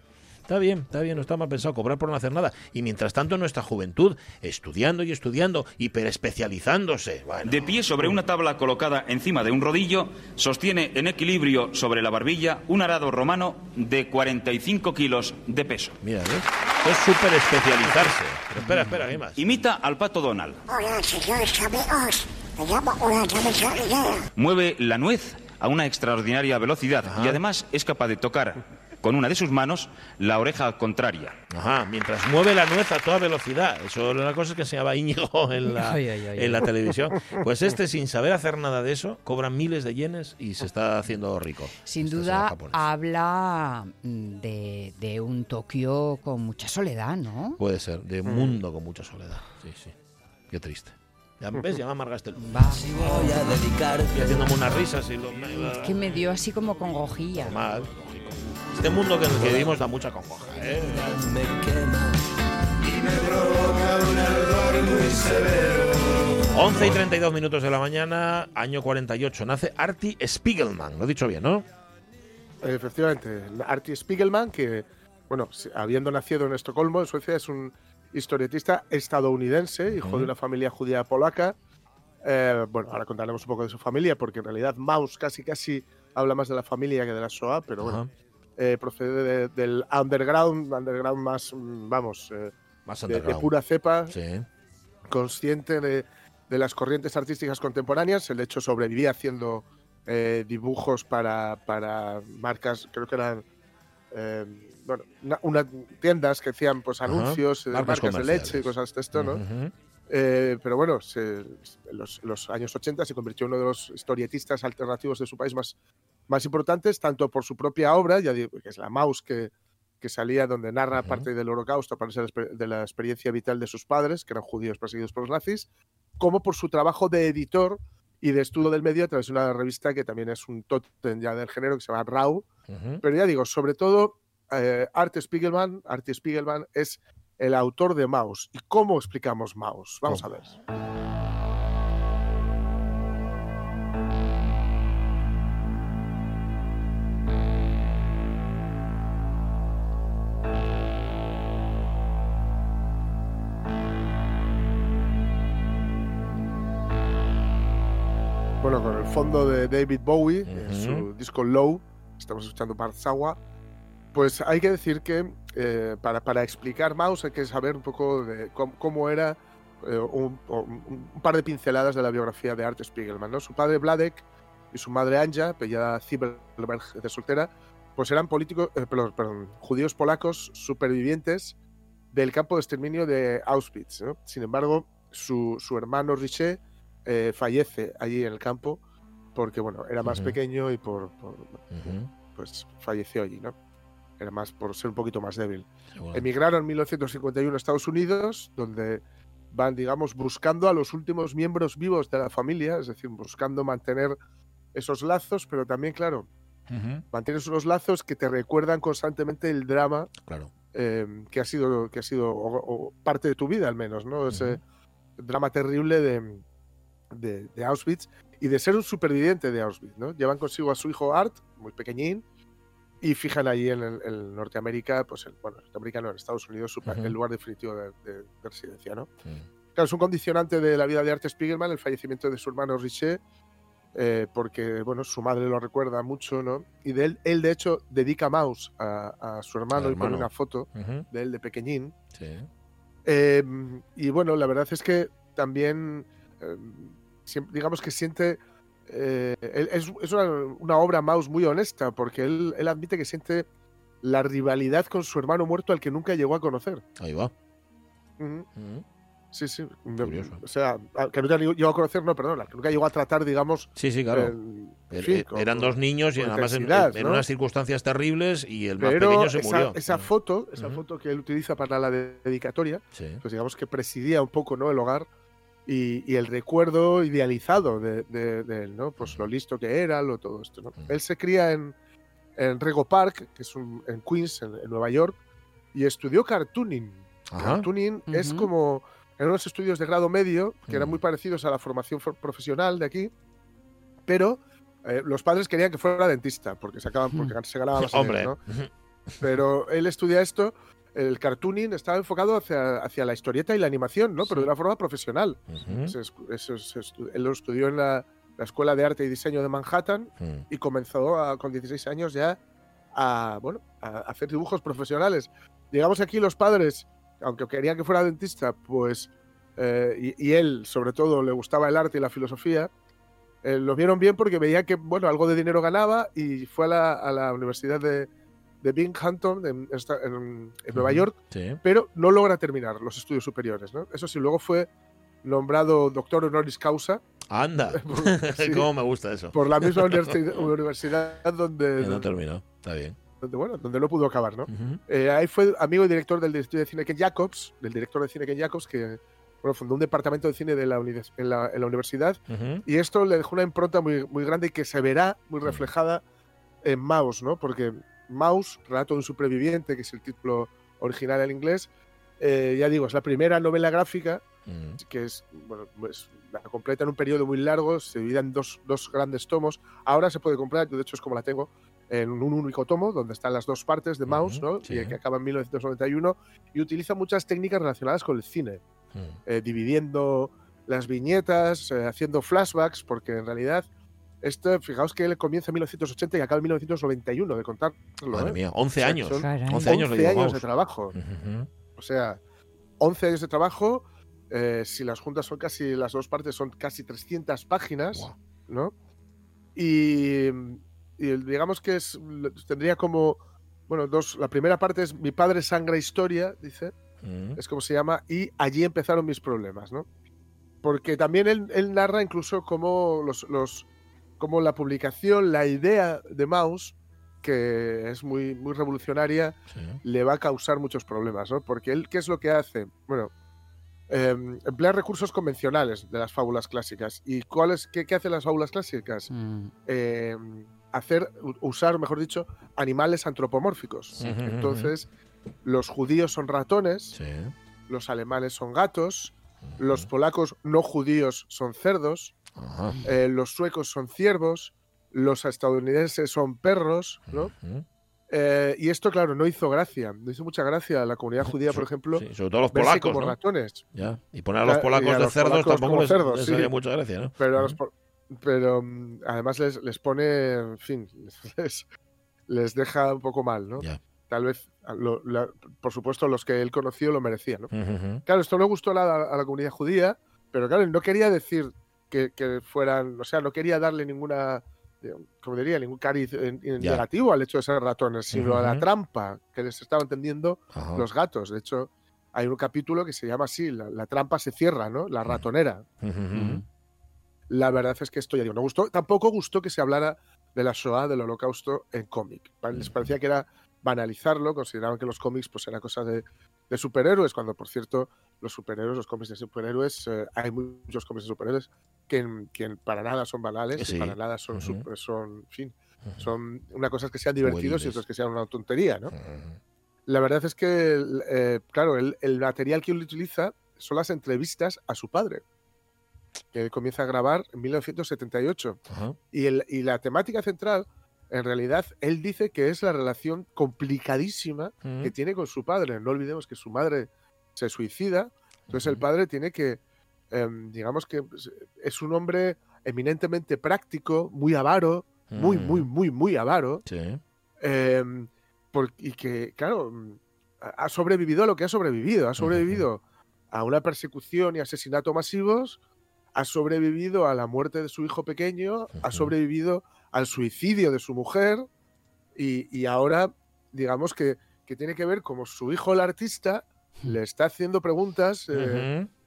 Está bien, está bien, no está mal pensado cobrar por no hacer nada. Y mientras tanto, en nuestra juventud, estudiando y estudiando, hiperespecializándose. Bueno, De pie sobre una tabla colocada encima de un rodillo, sostiene en equilibrio sobre la barbilla un arado romano de 45 kilos de peso. Mira, ¿ves? Es súper especializarse. Pero espera, espera, ¿qué más? Imita al pato Donald. Hola, señores amigos. Me llamo una. Mueve la nuez a una extraordinaria velocidad y además es capaz de tocar con una de sus manos la oreja contraria. Ajá, mientras mueve la nuez a toda velocidad. Eso era una cosa que enseñaba Íñigo en la, Ay, ay, ay, en la ay. televisión. Pues este, sin saber hacer nada de eso, cobra miles de yenes y se está haciendo rico. Sin Este duda habla mm, de, de un Tokio con mucha soledad, ¿no? Puede ser, de un Mm. mundo con mucha soledad. Sí, sí. Qué triste. Ya ves, ya me amargaste el voy a dedicar Y haciéndome unas risas y lo... Es que me dio así como con gojilla. Lógico. Este mundo que en el que vivimos da mucha congoja, ¿eh? me quema. 11 y 32 minutos de la mañana, año 48. Nace Artie Spiegelman. Lo he dicho bien, ¿no? Efectivamente, Artie Spiegelman, que, bueno, habiendo nacido en Estocolmo, en Suecia, es un historietista estadounidense, hijo de una familia judía polaca. Eh, bueno, ahora contaremos un poco de su familia, porque en realidad Maus casi casi habla más de la familia que de la Shoah, pero bueno. Eh, procede de- del underground, underground más, mm, vamos, eh, Más de- de, pura cepa, Sí. consciente de, de las corrientes artísticas contemporáneas. El de hecho sobrevivía haciendo eh, dibujos para, para marcas, creo que eran eh, bueno, una, una- tiendas que hacían pues anuncios de marcas marcas de leche y cosas de esto, ¿no? Eh, pero bueno, se- en los, los años 80 se convirtió en uno de los historietistas alternativos de su país más, más importantes, tanto por su propia obra, ya digo, que es La Maus, que, que salía donde narra parte del holocausto, parte de la experiencia vital de sus padres, que eran judíos perseguidos por los nazis, como por su trabajo de editor y de estudio del medio a través de una revista que también es un tótem ya del género, que se llama Raw, Ujú. pero ya digo, sobre todo, eh, Art Spiegelman, Art Spiegelman es el autor de Maus. ¿Y cómo explicamos Maus? Vamos a ver. Bueno, con el fondo de David Bowie, en su disco Low, estamos escuchando Barzawa, pues hay que decir que eh, para, para explicar Maus hay que saber un poco de cómo, cómo era eh, un, un- un par de pinceladas de la biografía de Art Spiegelman. ¿no? Su padre Vladek y su madre Anja, apellida Zibelberg de soltera, pues eran políticos, eh, perdón, perdón, judíos polacos supervivientes del campo de exterminio de Auschwitz. ¿no? Sin embargo, su, su hermano Riché eh, fallece allí en el campo porque bueno, era más pequeño y por, pues falleció allí, ¿no? Era más por ser un poquito más débil. Emigraron en 1951 a Estados Unidos, donde van, digamos, buscando a los últimos miembros vivos de la familia, es decir, buscando mantener esos lazos, pero también, claro, mantienes unos lazos que te recuerdan constantemente el drama Claro. eh, que ha sido, que ha sido o- o parte de tu vida al menos, ¿no? Ese drama terrible de, de- de Auschwitz y de ser un superviviente de Auschwitz, ¿no? Llevan consigo a su hijo Art, muy pequeñín, y fijan ahí en, el- en Norteamérica, pues, el, bueno, Norteamérica no, en Estados Unidos, su el lugar definitivo de, de- de residencia, ¿no? Sí. Claro, es un condicionante de la vida de Art Spiegelman, el fallecimiento de su hermano Riché, eh, porque, bueno, su madre lo recuerda mucho, ¿no? Y de él, él de hecho, dedica Maus a, a su hermano, Al y pone hermano. una foto de él de pequeñín. Sí. Eh, y bueno, la verdad es que también eh, siem- digamos que siente. eh, es es una, una obra Maus muy honesta, porque él, él admite que siente la rivalidad con su hermano muerto al que nunca llegó a conocer. Ahí va. Sí, sí. Curioso. O sea, que nunca llegó a conocer, no, perdón, que nunca llegó a tratar, digamos. Sí, sí, claro. er- con- Eran dos niños y además en, intensidad, en ¿no? unas circunstancias terribles y el más Pero pequeño se esa, murió. esa foto, esa foto que él utiliza para la de- dedicatoria, Sí. pues digamos que presidía un poco ¿no? el hogar y, y el recuerdo idealizado de, de- de él, ¿no? Pues lo listo que era, lo todo esto, ¿no? Él se cría en, en Rego Park, que es un, en Queens, en, en Nueva York, y estudió cartooning. Ajá. Cartooning es como en unos estudios de grado medio que eran Mm. muy parecidos a la formación for- profesional de aquí, pero eh, los padres querían que fuera dentista porque se, acaban, porque se ganaba [LAUGHS] más Hombre. dinero, ¿no? Pero él estudia esto. El cartooning estaba enfocado hacia, hacia la historieta y la animación, ¿no? Pero de una forma profesional. Se se él lo estudió en la, la Escuela de Arte y Diseño de Manhattan Mm. y comenzó a- con 16 años ya a, bueno, a hacer dibujos profesionales. Que aquí los padres, aunque querían que fuera dentista, pues, eh, y, y él sobre todo le gustaba el arte y la filosofía, eh, lo vieron bien porque veía que, bueno, algo de dinero ganaba y fue a la, a la Universidad de, de Binghamton en, en- en Nueva Ujú. York, Sí. pero no logra terminar los estudios superiores. ¿no? Eso sí, luego fue nombrado doctor honoris causa Anda. [LAUGHS] [LAUGHS] Sí. ¿Cómo me gusta eso? por la misma [LAUGHS] universidad, donde, no terminó. Está bien. donde, bueno, donde no pudo acabar, ¿no? Ujú. Eh, ahí fue amigo y director del estudio de cine Ken Jacobs, del director de cine Ken Jacobs, que bueno, fundó un departamento de cine de la en, la, en la universidad. Ujú. Y esto le dejó una impronta muy, muy grande y que se verá Mm. muy reflejada en Maus, ¿no? Porque Maus, Relato de un superviviente, que es el título original en inglés, eh, ya digo, es la primera novela gráfica Mm. que es, bueno, pues, la completa en un periodo muy largo, se divide en dos, dos grandes tomos. Ahora se puede comprar, yo de hecho es como la tengo, en un único tomo, donde están las dos partes de sí. Y que acaba en 1991, y utiliza muchas técnicas relacionadas con el cine, Mm. eh, dividiendo las viñetas, eh, haciendo flashbacks, porque en realidad, este, fijaos que él comienza en 1980 y acaba en 1991 de contarlo. Madre ¿eh? mía, 11 O sea, años. son Caray. 11 años le 11 dio años Maus. de trabajo. O sea, 11 años de trabajo, eh, si las juntas son casi, las dos partes son casi 300 páginas. ¿no? Y, y digamos que es, tendría como, bueno, dos, la primera parte es Mi padre sangra historia, dice, Mm. es como se llama, y allí empezaron mis problemas, ¿no? Porque también él, él narra incluso cómo los, los cómo la publicación, la idea de Maus, que es muy, muy revolucionaria, Sí. le va a causar muchos problemas, ¿no? Porque él, ¿qué es lo que hace? Bueno, eh, emplea recursos convencionales de las fábulas clásicas. ¿Y cuáles, qué, qué hacen las fábulas clásicas? Mm. Eh, hacer, usar, mejor dicho, animales antropomórficos. Entonces, los judíos son ratones, Sí. los alemanes son gatos, los polacos no judíos son cerdos. Eh, los suecos son ciervos, los estadounidenses son perros. Eh, y esto, claro, no hizo gracia. No hizo mucha gracia a la comunidad [LAUGHS] judía, por ejemplo, sí, sobre todo los polacos, como ¿no? ratones. Ya. Y poner a los polacos a de los cerdos polacos tampoco les, cerdos, les sí. haría mucha gracia, ¿no? Pero, a los Ujú. po- pero mm, además les, les pone, en fin, [LAUGHS] les, les deja un poco mal, ¿no? Ya. Tal vez, a lo- la- por supuesto, los que él conoció lo merecían, ¿no? Claro, esto no gustó a la, a la comunidad judía, pero claro, él no quería decir que, que fueran, o sea, no quería darle ninguna, eh, como diría, ningún cariz en- en Ya. negativo al hecho de ser ratones, sino a la trampa que les estaban tendiendo los gatos. De hecho, hay un capítulo que se llama así, la, la trampa se cierra, ¿no? La ratonera. Mm. La verdad es que esto ya digo, no gustó. Tampoco gustó que se hablara de la Shoah, del holocausto, en cómic. Les parecía que era banalizarlo, consideraban que los cómics pues era cosa de, de superhéroes, cuando por cierto los superhéroes, los cómics de superhéroes, eh, hay muchos cómics de superhéroes que, que para nada son banales, Sí. y para nada son, Ujú. super- son, en fin, Ujú. son una cosa es que sean divertidos y otras que sean una tontería, ¿no? Ujú. La verdad es que, eh, claro, el, el material que él utiliza son las entrevistas a su padre, que él comienza a grabar en 1978. Ajá. Y, el- y la temática central, en realidad, él dice que es la relación complicadísima que Ujú. tiene con su padre. No olvidemos que su madre se suicida, entonces el Ujú. padre tiene que, em, digamos que pues, es un hombre eminentemente práctico, muy avaro, muy, Mm. muy, muy, muy avaro, Sí. em, por- y que, claro, mm, ha ha sobrevivido a lo que ha sobrevivido. Ha sobrevivido a una persecución y asesinato masivos, ha sobrevivido a la muerte de su hijo pequeño, ha sobrevivido al suicidio de su mujer y, y ahora, digamos que, que tiene que ver como su hijo el artista le está haciendo preguntas eh,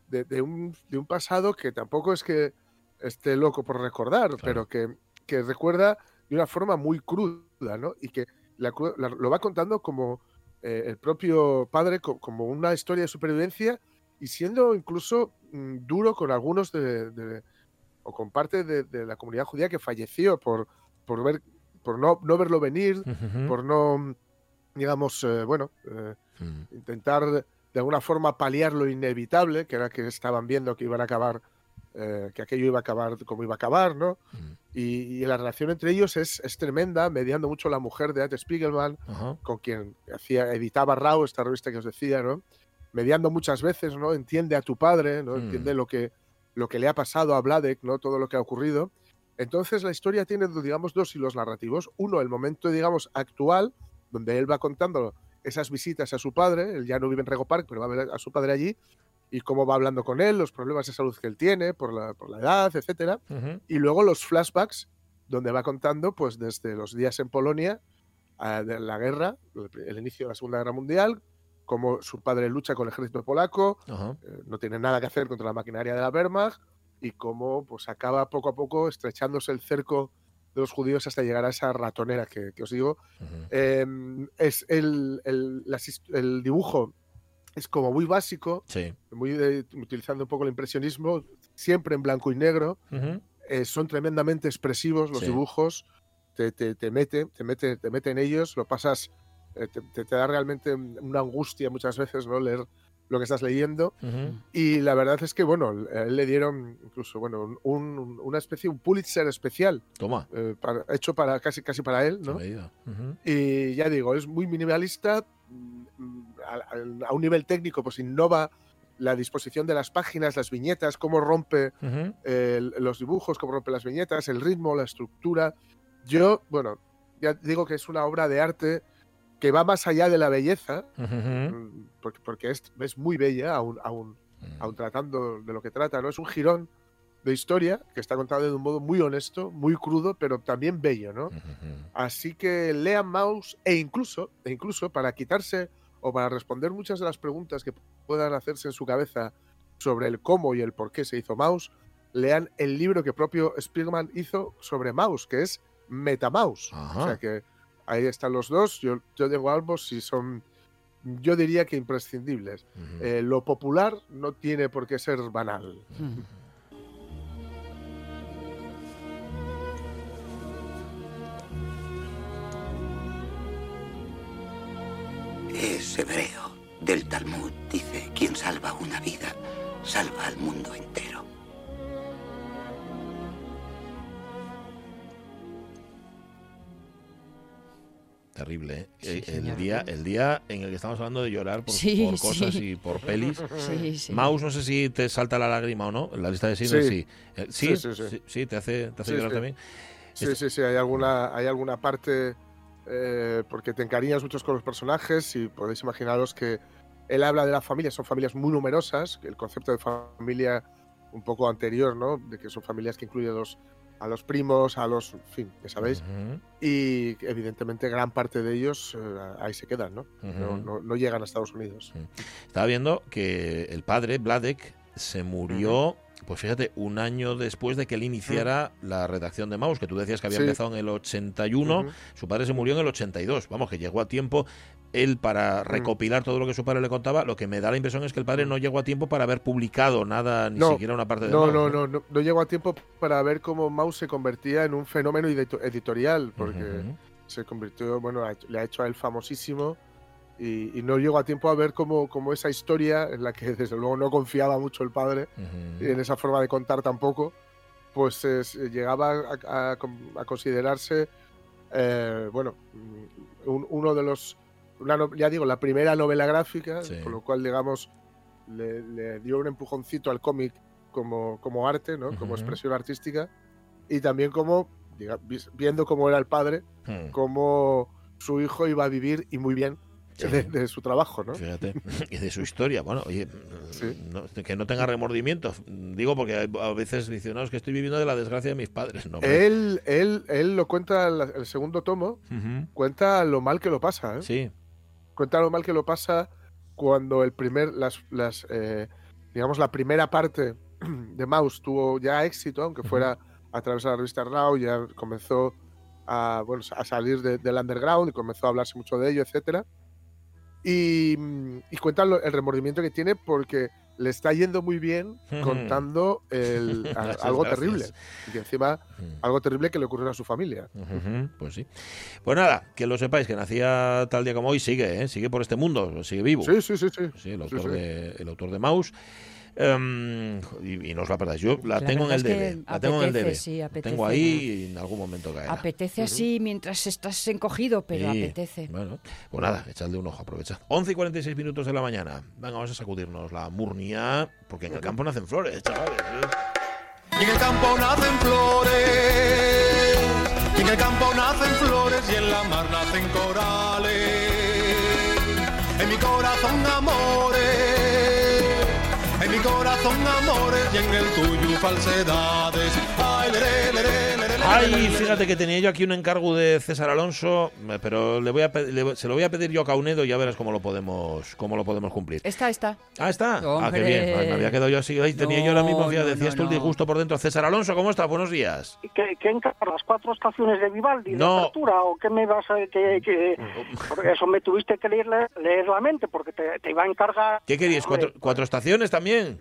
de, de un, de un pasado que tampoco es que esté loco por recordar, pero que, que recuerda de una forma muy cruda, ¿no? Y que la cru- la- lo va contando como eh, el propio padre, co- como una historia de supervivencia y siendo incluso mm, duro con algunos de, de- o con parte de, de la comunidad judía que falleció por, por ver por no, no verlo venir, Ujú. por no, digamos, eh, bueno, eh, Mm. intentar de alguna forma paliar lo inevitable, que era que estaban viendo que iban a acabar, eh, que aquello iba a acabar como iba a acabar, ¿no? Y, y la relación entre ellos es, es tremenda, mediando mucho la mujer de Ate Spiegelman, con quien hacía, editaba Rao, esta revista que os decía, ¿no? Mediando muchas veces, ¿no? Entiende a tu padre, ¿no? Mm. Entiende lo que, lo que le ha pasado a Vladek, ¿no? Todo lo que ha ocurrido. Entonces la historia tiene, digamos, dos hilos narrativos. Uno, el momento, digamos, actual, donde él va contando esas visitas a su padre, él ya no vive en Rego Park, pero va a ver a su padre allí, y cómo va hablando con él, los problemas de salud que él tiene por la, por la edad. Ujú. Y luego los flashbacks, donde va contando, pues desde los días en Polonia, a- de la guerra, el, el inicio de la Segunda Guerra Mundial, cómo su padre lucha con el ejército polaco, eh, no tiene nada que hacer contra la maquinaria de la Wehrmacht, y cómo pues acaba poco a poco estrechándose el cerco de los judíos hasta llegar a esa ratonera que, que os digo. Eh, es el, el- las his- el dibujo es como muy básico, Sí. muy de- utilizando un poco el impresionismo, siempre en blanco y negro. Eh, son tremendamente expresivos los Sí. dibujos, te, te, te mete, te mete, te mete en ellos, lo pasas, eh, te, te- te da realmente una angustia muchas veces, ¿no? Leer lo que estás leyendo. Ujú. Y la verdad es que, bueno, le dieron incluso, bueno, un- un- una especie, un Pulitzer especial. Toma. eh, para- hecho para casi, casi para él, ¿no? Ido. Ujú. Y ya digo, es muy minimalista, mm, a, a- un nivel técnico, pues innova la disposición de las páginas, las viñetas, cómo rompe Ujú. el- los dibujos, cómo rompe las viñetas, el ritmo, la estructura. Yo, bueno, ya digo que es una obra de arte que va más allá de la belleza, mm, porque, porque es, es muy bella, aún, aún, aún tratando de lo que trata, ¿no? Es un girón de historia que está contado de un modo muy honesto, muy crudo, pero también bello, ¿no? Así que lean Mouse e incluso, e incluso para quitarse o para responder muchas de las preguntas que puedan hacerse en su cabeza sobre el cómo y el por qué se hizo Mouse, lean el libro que propio Spielman hizo sobre Mouse, que es Metamouse. O sea que ahí están los dos. Yo, yo tengo ambos y son, yo diría que imprescindibles. Eh, lo popular no tiene por qué ser banal. Es hebreo. Del Talmud dice, quien salva una vida, salva al mundo entero. Terrible, ¿eh? Sí, Eh, el, señor. día, el día en el que estamos hablando de llorar por, Sí, por cosas sí. y por pelis. Sí, sí. Mouse, no sé si te salta la lágrima o no. La lista de cine, sí. Sí. Eh, sí, Sí, sí, sí. sí, sí, te hace, te hace Sí, llorar sí. también. Sí, sí, sí, hay alguna, hay alguna parte eh, porque te encariñas mucho con los personajes y podéis imaginaros que él habla de la familia, son familias muy numerosas, el concepto de familia un poco anterior, ¿no? De que son familias que incluyen a los, a los primos, a los, en fin, ya sabéis. Y evidentemente gran parte de ellos eh, ahí se quedan, ¿no? no, Ujú. no- no llegan a Estados Unidos. Estaba viendo que el padre, Vladek, se murió, pues fíjate, un año después de que él iniciara la redacción de Mouse, que tú decías que había Sí. empezado en el 81, Ujú. su padre se murió en el 82, vamos, que llegó a tiempo él para recopilar todo lo que su padre le contaba, lo que me da la impresión es que el padre no llegó a tiempo para haber publicado nada, ni No, siquiera una parte de no, no, no, no, no llegó a tiempo para ver cómo Mouse se convertía en un fenómeno edito- editorial, porque Ujú. se convirtió, bueno, le ha hecho a él famosísimo y, y no llegó a tiempo a ver cómo, cómo esa historia, en la que [LAUGHS] desde luego no confiaba mucho el padre, y en esa forma de contar tampoco, pues es- llegaba a, a a considerarse, eh, bueno, mm, un- uno de los, una ya digo, la primera novela gráfica, Sí. con lo cual, digamos, le, le dio un empujoncito al cómic como, como arte, ¿no? como Ujú. expresión artística, y también como, diga- viendo cómo era el padre, Hmm. cómo su hijo iba a vivir, y muy bien, de, de su trabajo, ¿no? Fíjate, y de su historia. Bueno, oye, no- que no tenga remordimiento. Digo, porque a veces dicen, no, es que estoy viviendo de la desgracia de mis padres. No. Él, él, él lo cuenta el segundo tomo, Ujú. cuenta lo mal que lo pasa, ¿eh? Sí. Cuenta lo mal que lo pasa cuando el primer, las, las eh, digamos, la primera parte [CLEARS THROAT] de Mouse tuvo ya éxito, aunque fuera a través de la revista Raw, ya comenzó a, bueno, a salir de- del underground y comenzó a hablarse mucho de ello, etcétera. Y, mm, y cuenta lo- el remordimiento que tiene porque le está yendo muy bien contando el- [LAUGHS] a- algo desgracias. terrible. Y encima, algo terrible que le ocurrió a su familia. Ujú, Pues sí. Pues nada, que lo sepáis, que nacía tal día como hoy, sigue, ¿eh? sigue por este mundo, sigue vivo. Sí, sí, sí, sí. el Sí, autor, sí. De, el autor de Mouse. Em, y, y no os la perdáis. Yo la, La tengo en el que La tengo en el DB. sí, apetece. tengo ahí y en algún momento caerá. Apetece así mientras estás encogido, pero Sí, apetece. Bueno, pues nada, echadle un ojo, aprovechad. 11 y 46 minutos de la mañana. Venga, vamos a sacudirnos la murnia, porque en el campo nacen flores, chavales. ¿eh? Y en el campo nacen flores, y en el campo nacen flores, y en la mar nacen corales. En mi corazón amores, mi corazón amores, y en el tuyo falsedades. Ay, Ay, fíjate que tenía yo aquí un encargo de César Alonso, eh, pero le voy a le- se lo voy a pedir yo a Caunedo y ya verás cómo lo podemos cómo lo podemos cumplir. Está, está. Ah, está. Ah, qué bien. Ay, me había quedado yo así. Ay, tenía yo No, fíjate, no, decías no, tú el no. disgusto por dentro. César Alonso, ¿cómo estás? Buenos días. ¿Qué, qué encargas? ¿Las cuatro estaciones de Vivaldi No. de apertura? ¿O qué me vas a...? Que, que- eso me tuviste que leer, leer la mente porque te, te iba a encargar... ¿Qué querías? ¿Cuatro, cuatro estaciones también?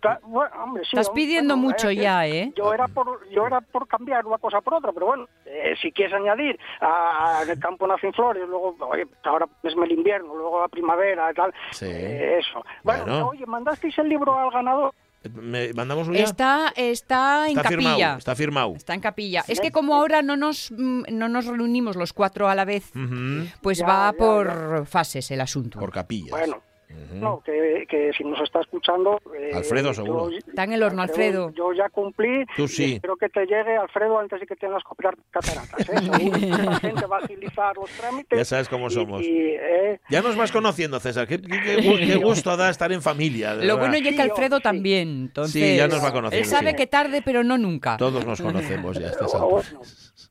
Ta- bueno, hombre, sí, Estás pidiendo bueno, mucho eh, ya, ¿eh? Yo era por yo era por cambiar una cosa por otra, pero bueno, eh, si quieres añadir a, en el campo nacen flores, luego oye, ahora es el invierno, luego la primavera, tal, Sí. eh, eso. Bueno, Bueno. oye, mandasteis el libro al ganador. ¿Me mandamos un? Está, está en Está capilla. firmado, está firmado. Está en capilla. Es que como ahora no nos, mm, no nos reunimos los cuatro a la vez, pues Ya, va ya, por fases el asunto. Por capillas. Bueno, no, que, que si nos está escuchando... eh, Alfredo, yo- seguro. Está en el horno, Alfredo. Yo ya cumplí. Tú sí. Espero que te llegue, Alfredo, antes de que tengas que operar cataratas. ¿eh? [LAUGHS] Seguro que la gente va a agilizar los trámites. Ya sabes cómo somos. y, eh, Ya nos vas conociendo, César. Qué, qué- qué gu- qué gusto da estar en familia. de Lo verdad. bueno es que Alfredo también. Entonces, Sí, ya nos va conociendo, Él sabe sí. que tarde, pero no nunca. Todos nos conocemos ya a estas Bueno.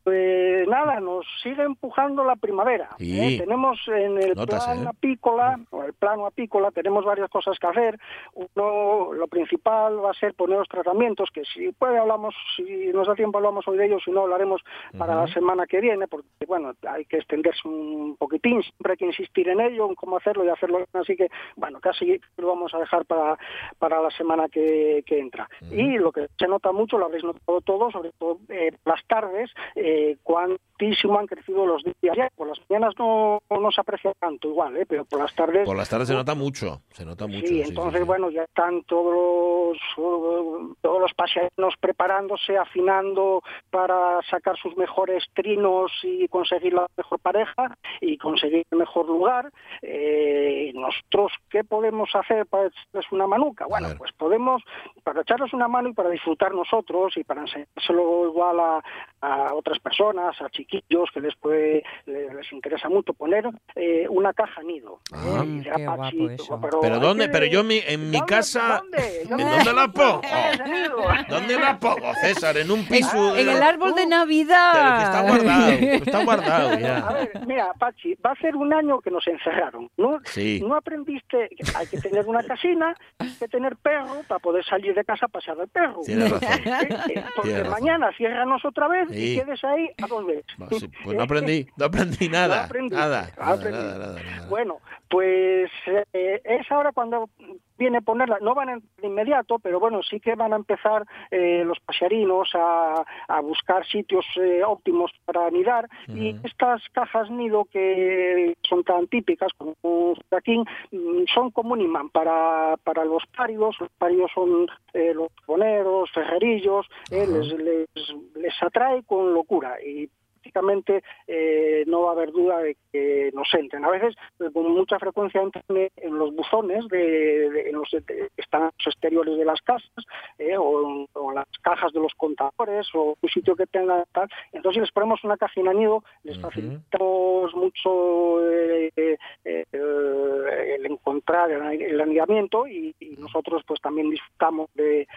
Pues nada, nos sigue empujando la primavera. Sí. ¿eh? Tenemos en el Notas, plan ¿eh? apícola, o el plano apícola, tenemos varias cosas que hacer. Uno, lo principal va a ser poner los tratamientos, que si puede hablamos, si nos da tiempo hablamos hoy de ellos, si no hablaremos para la semana que viene, porque bueno, hay que extenderse un poquitín, siempre hay que insistir en ello, en cómo hacerlo y hacerlo así que bueno, casi lo vamos a dejar para, para la semana que, que entra. Y lo que se nota mucho, lo habréis notado todo, sobre todo eh, las tardes, eh, cuantísimo han crecido los días. Ya, por las mañanas no, no se aprecia tanto igual, eh, pero por las tardes... Por las tardes se nota mucho. Se nota mucho. Sí, sí, entonces, sí, sí. bueno, ya están todos los, uh, todos los paseanos preparándose, afinando para sacar sus mejores trinos y conseguir la mejor pareja y conseguir el mejor lugar. Eh, nosotros, ¿qué podemos hacer para echarles una manuca? Bueno, pues podemos, para echarles una mano y para disfrutar nosotros y para enseñárselo igual a, a otras personas, a chiquillos que les puede les, les interesa mucho, poner eh, una caja nido. Ah. Y dice, qué "Apache, eso. pero ¿Pero dónde? que- Pero yo en mi, en mi casa... ¿En dónde la pongo? [LAUGHS] ¿Dónde la pongo, César? En un piso... En de- el árbol de Pero Navidad. que está guardado, está guardado A ya. ver, mira, Pachi, va a ser un año que nos encerraron. ¿no? Sí. no aprendiste que hay que tener una casina, hay que tener perro para poder salir de casa a pasear al perro. Tienes razón. Eh, eh, Porque Tienes razón. mañana ciérranos otra vez Sí. y quedes ahí a dos veces. Pues no aprendí, no aprendí nada. No aprendí, Nada, no nada, aprendí. nada, nada, nada. Bueno, pues eh, es ahora cuando viene ponerla, no van de inmediato, pero bueno, sí que van a empezar eh, los pasearinos a, a buscar sitios eh, óptimos para anidar. Y estas cajas nido que son tan típicas como aquí mm, son como un imán para, para los páridos, los páridos son eh, los boneros, ferrerillos, eh, les, les, les atrae con locura. Y prácticamente eh, no va a haber duda de que nos entren. A veces, eh, con mucha frecuencia, entran en los buzones de, de- en los, de- que están en los exteriores de las casas eh, o, o en las cajas de los contadores o un sitio que tenga tal. Entonces, si les ponemos una caja inanido, les facilitamos mucho eh, el encontrar el, el anidamiento y, y nosotros pues también disfrutamos de,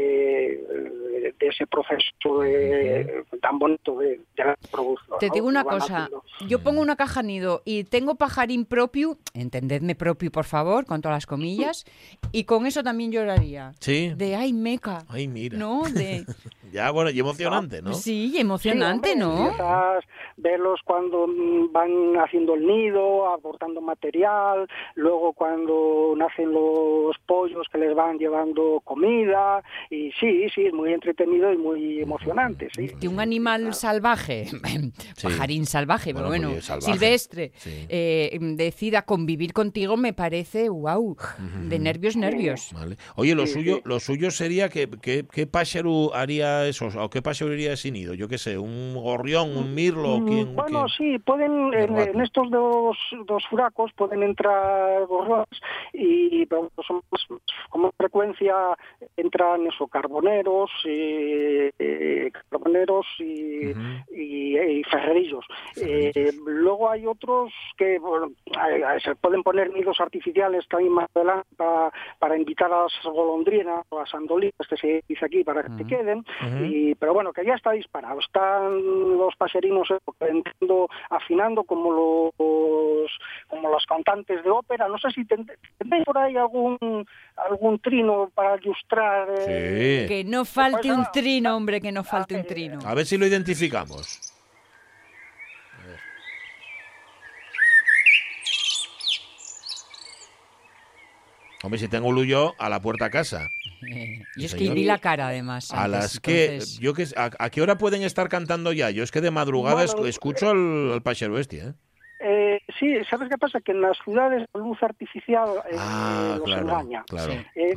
de, de ese proceso de- tan bonito de, de la producción. Te ¿no? digo una cosa, haciendo. yo pongo una caja nido y tengo pajarín propio, entendedme propio por favor, con todas las comillas, [LAUGHS] y con eso también lloraría. Sí. De ay meca. Ay, mira. No, de [LAUGHS] Ya, bueno, y emocionante, ¿no? sí, emocionante, Sí, hombre, ¿no? verlos cuando van haciendo el nido, aportando material, luego cuando nacen los pollos que les van llevando comida, y sí, sí, es muy entretenido y muy emocionante, sí. Que un animal salvaje, [LAUGHS] pajarín salvaje, pero Bueno, salvaje, silvestre, sí. eh, decida convivir contigo, me parece, wow, de nervios, nervios. Vale. Oye, lo Sí, suyo, sí. lo suyo sería que, que, ¿qué pájaro haría eso? ¿O qué pájaro iría ese nido? Yo qué sé, un gorrión, un mirlo, Mm, ¿quién? Bueno, quién? sí, pueden en, estos dos, dos furacos pueden entrar gorriones y pero son más- con más frecuencia entran carboneros, eh, eh, carboneros y, y, y ferrerillos. Eh, luego hay otros que bueno, se pueden poner nidos artificiales también más adelante para, para invitar a las golondrinas o a las andolinas que se dice aquí para que se queden. Y, pero bueno, que ya está disparado. Están los paserinos afinando como los como los cantantes de ópera. No sé si tend- tendréis por ahí algún algún trino para ilustrar. eh, Sí. Que no falte un trino, hombre, que no falte un trino. A ver si lo identificamos. Hombre, si tengo luyo a la puerta a casa. Y es que vi la cara, además. A las que, entonces- yo que a, a qué hora pueden estar cantando ya? Yo es que de madrugada Bueno, escucho al, al Pachero este, ¿eh? Eh, sí, ¿sabes qué pasa? Que en las ciudades la luz artificial eh, Ah, los claro, engaña. claro, Eh,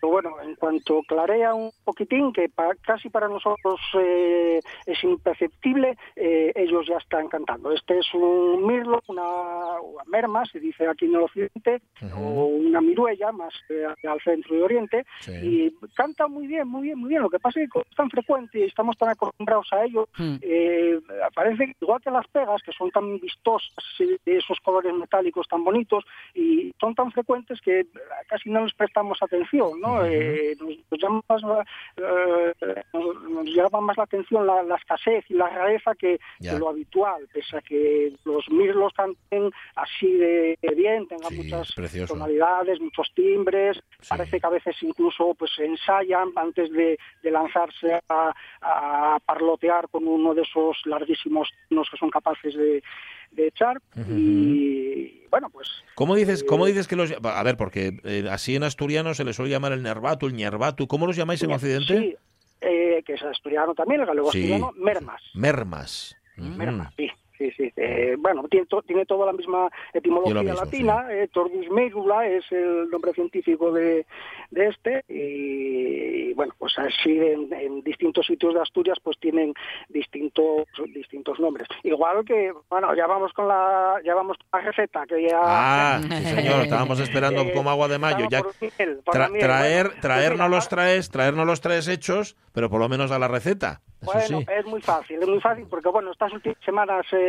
Pero bueno, en cuanto clarea un poquitín, que pa- casi para nosotros eh, es imperceptible, eh, ellos ya están cantando. Este es un mirlo, una, una merma, se dice aquí en el occidente, o una miruella, más eh, el centro y oriente, y canta muy bien, muy bien, muy bien. Lo que pasa es que es tan frecuente y estamos tan acostumbrados a ello, eh, parece que igual que las pegas, que son tan vistosas, eh, de esos colores metálicos tan bonitos, y son tan frecuentes que casi no les prestamos atención, ¿no? Eh, nos, nos llama más, la- eh, nos, nos llama más la atención la, la escasez y la rareza que, que lo habitual, pese a que los mirlos canten así de bien, tengan muchas tonalidades, muchos timbres, parece que a veces incluso pues se ensayan antes de, de lanzarse a, a parlotear con uno de esos larguísimos tonos que son capaces de, de echar y bueno pues ¿Cómo dices, cómo dices que los... A ver, porque eh, así en asturiano se le suele llamar el nervatu, el ñerbatu. ¿Cómo los llamáis en Occidente? sí, eh, que es asturiano también, el galego Sí. asturiano, mermas. Mermas. Mermas, sí. Sí, sí. Eh, bueno, tiene, to- tiene toda la misma etimología mismo, latina. eh, Tordus merula es el nombre científico de, de este. Y, bueno, pues así en, en distintos sitios de Asturias pues tienen distintos distintos nombres. Igual que, bueno, ya vamos con la ya vamos con la receta que ya Ah, sí [LAUGHS] señor, estábamos esperando Eh, como agua de mayo. Ya por miel, por la tra- miel. traer, Bueno, traernos los traes, traernos los traes hechos, pero por lo menos a la receta. Eso Bueno, sí. es muy fácil, es muy fácil porque bueno, estas últimas semanas eh,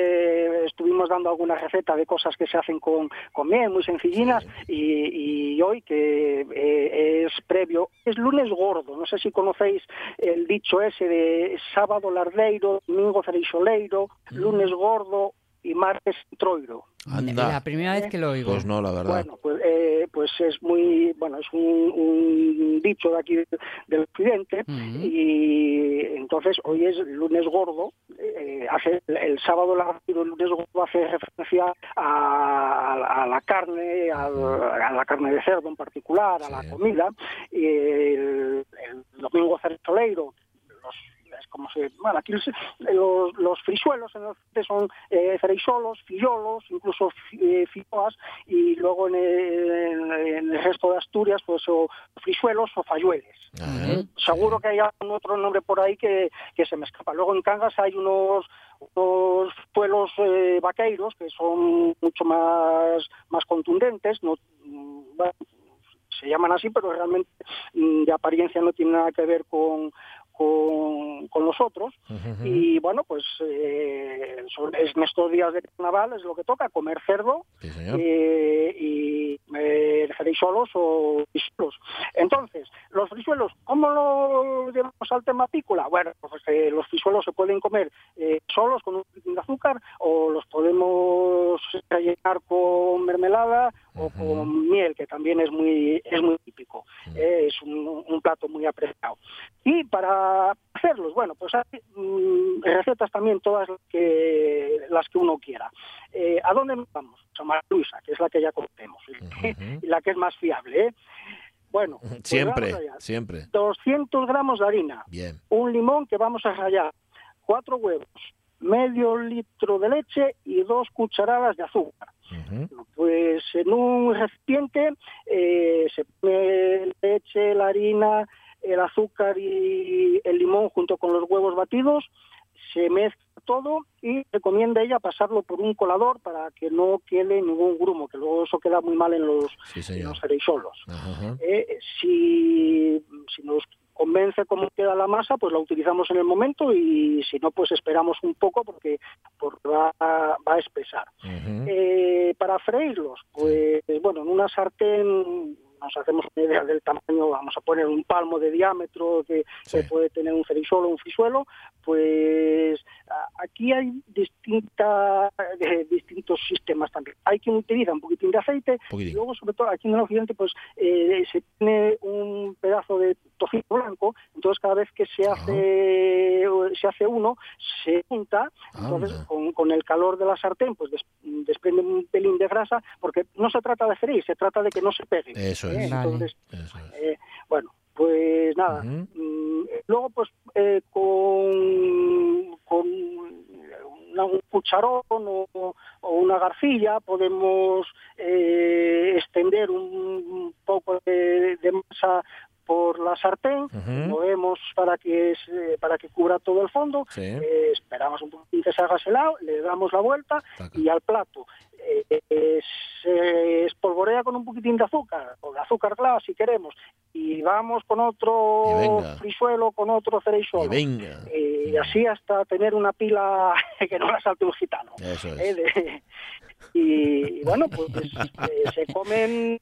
estuvimos dando alguna receta de cosas que se hacen con, con miel, muy sencillinas, y, y hoy que eh, es previo, es lunes gordo, no sé si conocéis el dicho ese de sábado lardeiro, domingo cereixoleiro, Mm. lunes gordo y martes troiro. Anda. La primera vez que lo oigo. Pues no, la verdad. Bueno, pues, eh, pues es muy, bueno, es un, un dicho de aquí del occidente y entonces hoy es lunes gordo, eh, hace el sábado largo, el lunes gordo hace referencia a, a la carne, al- a la carne de cerdo en particular, a la comida, y el, el domingo certoleiro, los, como se, bueno, aquí los, los frisuelos en el son eh, freisolos, fillolos, incluso eh, y luego en el, en el resto de Asturias, pues o frisuelos o fallueles. Seguro que hay algún otro nombre por ahí que, que se me escapa. Luego en Cangas hay unos unos suelos eh, vaqueiros que son mucho más más contundentes, no bueno, se llaman así, pero realmente mm, de apariencia no tiene nada que ver con con, con los otros y bueno pues eh, en estos días de carnaval es lo que toca comer cerdo señor. eh, y eh, o frisuelos. Entonces, los frisuelos, ¿cómo lo llevamos al tema apícola? Bueno, pues eh, los frisuelos se pueden comer eh, solos con un poquitín de azúcar o los podemos rellenar con mermelada o con miel, que también es muy es muy típico. Eh, es un, un plato muy apreciado. Y para hacerlos, bueno, pues hay mm, recetas también todas las que, las que uno quiera. Eh, ¿A dónde nos vamos? A María Luisa, que es la que ya conocemos [LAUGHS] y la que es más fiable. ¿eh? Bueno, pues Siempre, siempre. 200 gramos de harina, Bien. un limón que vamos a rallar, cuatro huevos, medio litro de leche y dos cucharadas de azúcar. Pues en un recipiente eh, se pone leche, la harina, el azúcar y el limón junto con los huevos batidos, se mezcla todo y recomienda ella pasarlo por un colador para que no quede ningún grumo, que luego eso queda muy mal en los, Sí, en los. Eh, si, si nos convence cómo queda la masa, pues la utilizamos en el momento y si no, pues esperamos un poco porque, porque va, a- va a espesar. Eh, para freírlos, pues bueno, en una sartén nos hacemos una idea del tamaño, vamos a poner un palmo de diámetro que, que puede tener un frisolo o un frisuelo, pues aquí hay distintas, eh, distintos sistemas también. Hay quien utiliza un poquitín de aceite y luego sobre todo aquí en el occidente pues eh, se tiene un pedazo de tocino blanco, entonces cada vez que se hace se hace uno se junta, entonces con, con el calor de la sartén pues des- desprende un pelín de grasa porque no se trata de freír, se trata de que no se peguen. Eso ¿eh? es. Entonces, eh, bueno, pues nada. Mm, luego, pues eh, con, con una- un cucharón o, o una garcilla podemos eh, extender un poco de, de masa por la sartén, movemos para que se- para que cubra todo el fondo, Sí. eh, esperamos un poquito que se haga ese lado, le damos la vuelta y al plato eh, eh, se espolvorea con un poquitín de azúcar, o de azúcar glass si queremos, y vamos con otro frisuelo, con otro cerezuelo. Y venga. Eh, y así hasta tener una pila [LAUGHS] que no la salte un gitano. Eso es. Eh, de- [LAUGHS] y, bueno, pues eh, se comen...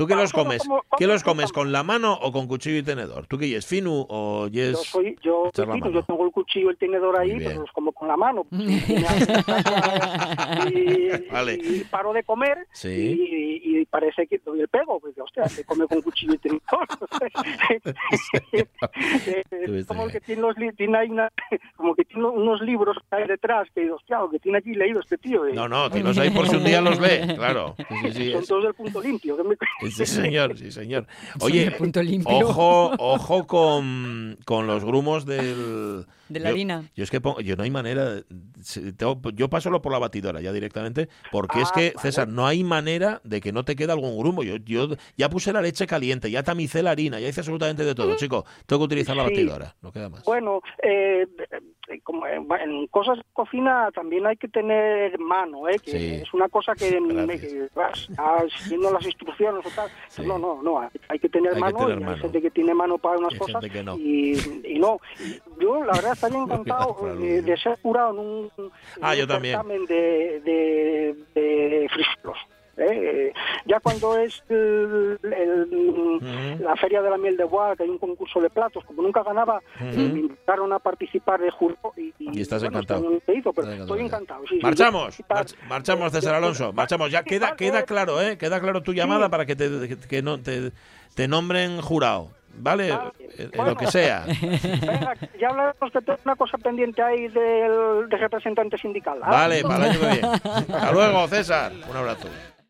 ¿Tú qué los Como- comes? como- ¿Qué los comes? ¿Con la mano o con cuchillo y tenedor? ¿Tú qué es fino o Yo yes? soy, yo, mano? yo tengo el cuchillo y el tenedor ahí, pero los como con la mano. [LAUGHS] y, Vale. y paro de comer Sí. y, y parece que doy el pego, porque hostia, se come con cuchillo y tenedor. [LAUGHS] Como el que tiene los tiene ahí una, como que tiene unos libros que hay detrás que hostia, lo que tiene aquí leído este tío. eh. No, no, los ahí por si un día los lee, claro. Sí, sí, sí, Son es- todos del punto limpio. que me- [LAUGHS] Sí, señor, sí, señor. Oye, punto limpio. ojo, ojo con, con los grumos del... De la yo- harina. Yo es que pongo- yo no hay manera, tengo- yo paso por la batidora ya directamente, porque es Ah, que, vale. César, no hay manera de que no te quede algún grumo. Yo, yo ya puse la leche caliente, ya tamicé la harina, ya hice absolutamente de todo, chico. Tengo que utilizar la batidora, no queda más. Bueno, eh, como en en cosas de cocina también hay que tener mano, ¿eh? que Sí. es una cosa que, me- que vas siguiendo las instrucciones o tal. No, no, no, hay, que tener Hay que mano tener y hay gente que tiene mano para unas Hay cosas que no. y, y no. Yo, la verdad, estaría [LAUGHS] encantado eh, de ser jurado en un, Ah, yo certamen de, de, de frisolos. ¿Eh? Ya cuando es el- el- la Feria de la Miel de Bois, que hay un concurso de platos, como nunca ganaba, eh, me invitaron a participar de jurado y, Y estás bueno, encantado. he ido, pero estoy encantado encantado. sí, sí. Marchamos, march- marchamos, César Alonso, marchamos. Ya queda, queda claro, ¿eh? Queda claro tu llamada para que te, que, que no, te, te nombren jurado, ¿vale? En- en lo que sea. [LAUGHS] Venga, ya hablaremos que tengo una cosa pendiente ahí del, del representante sindical. ¿ah? Vale, para el año que viene. [LAUGHS] Hasta luego, César. Un abrazo.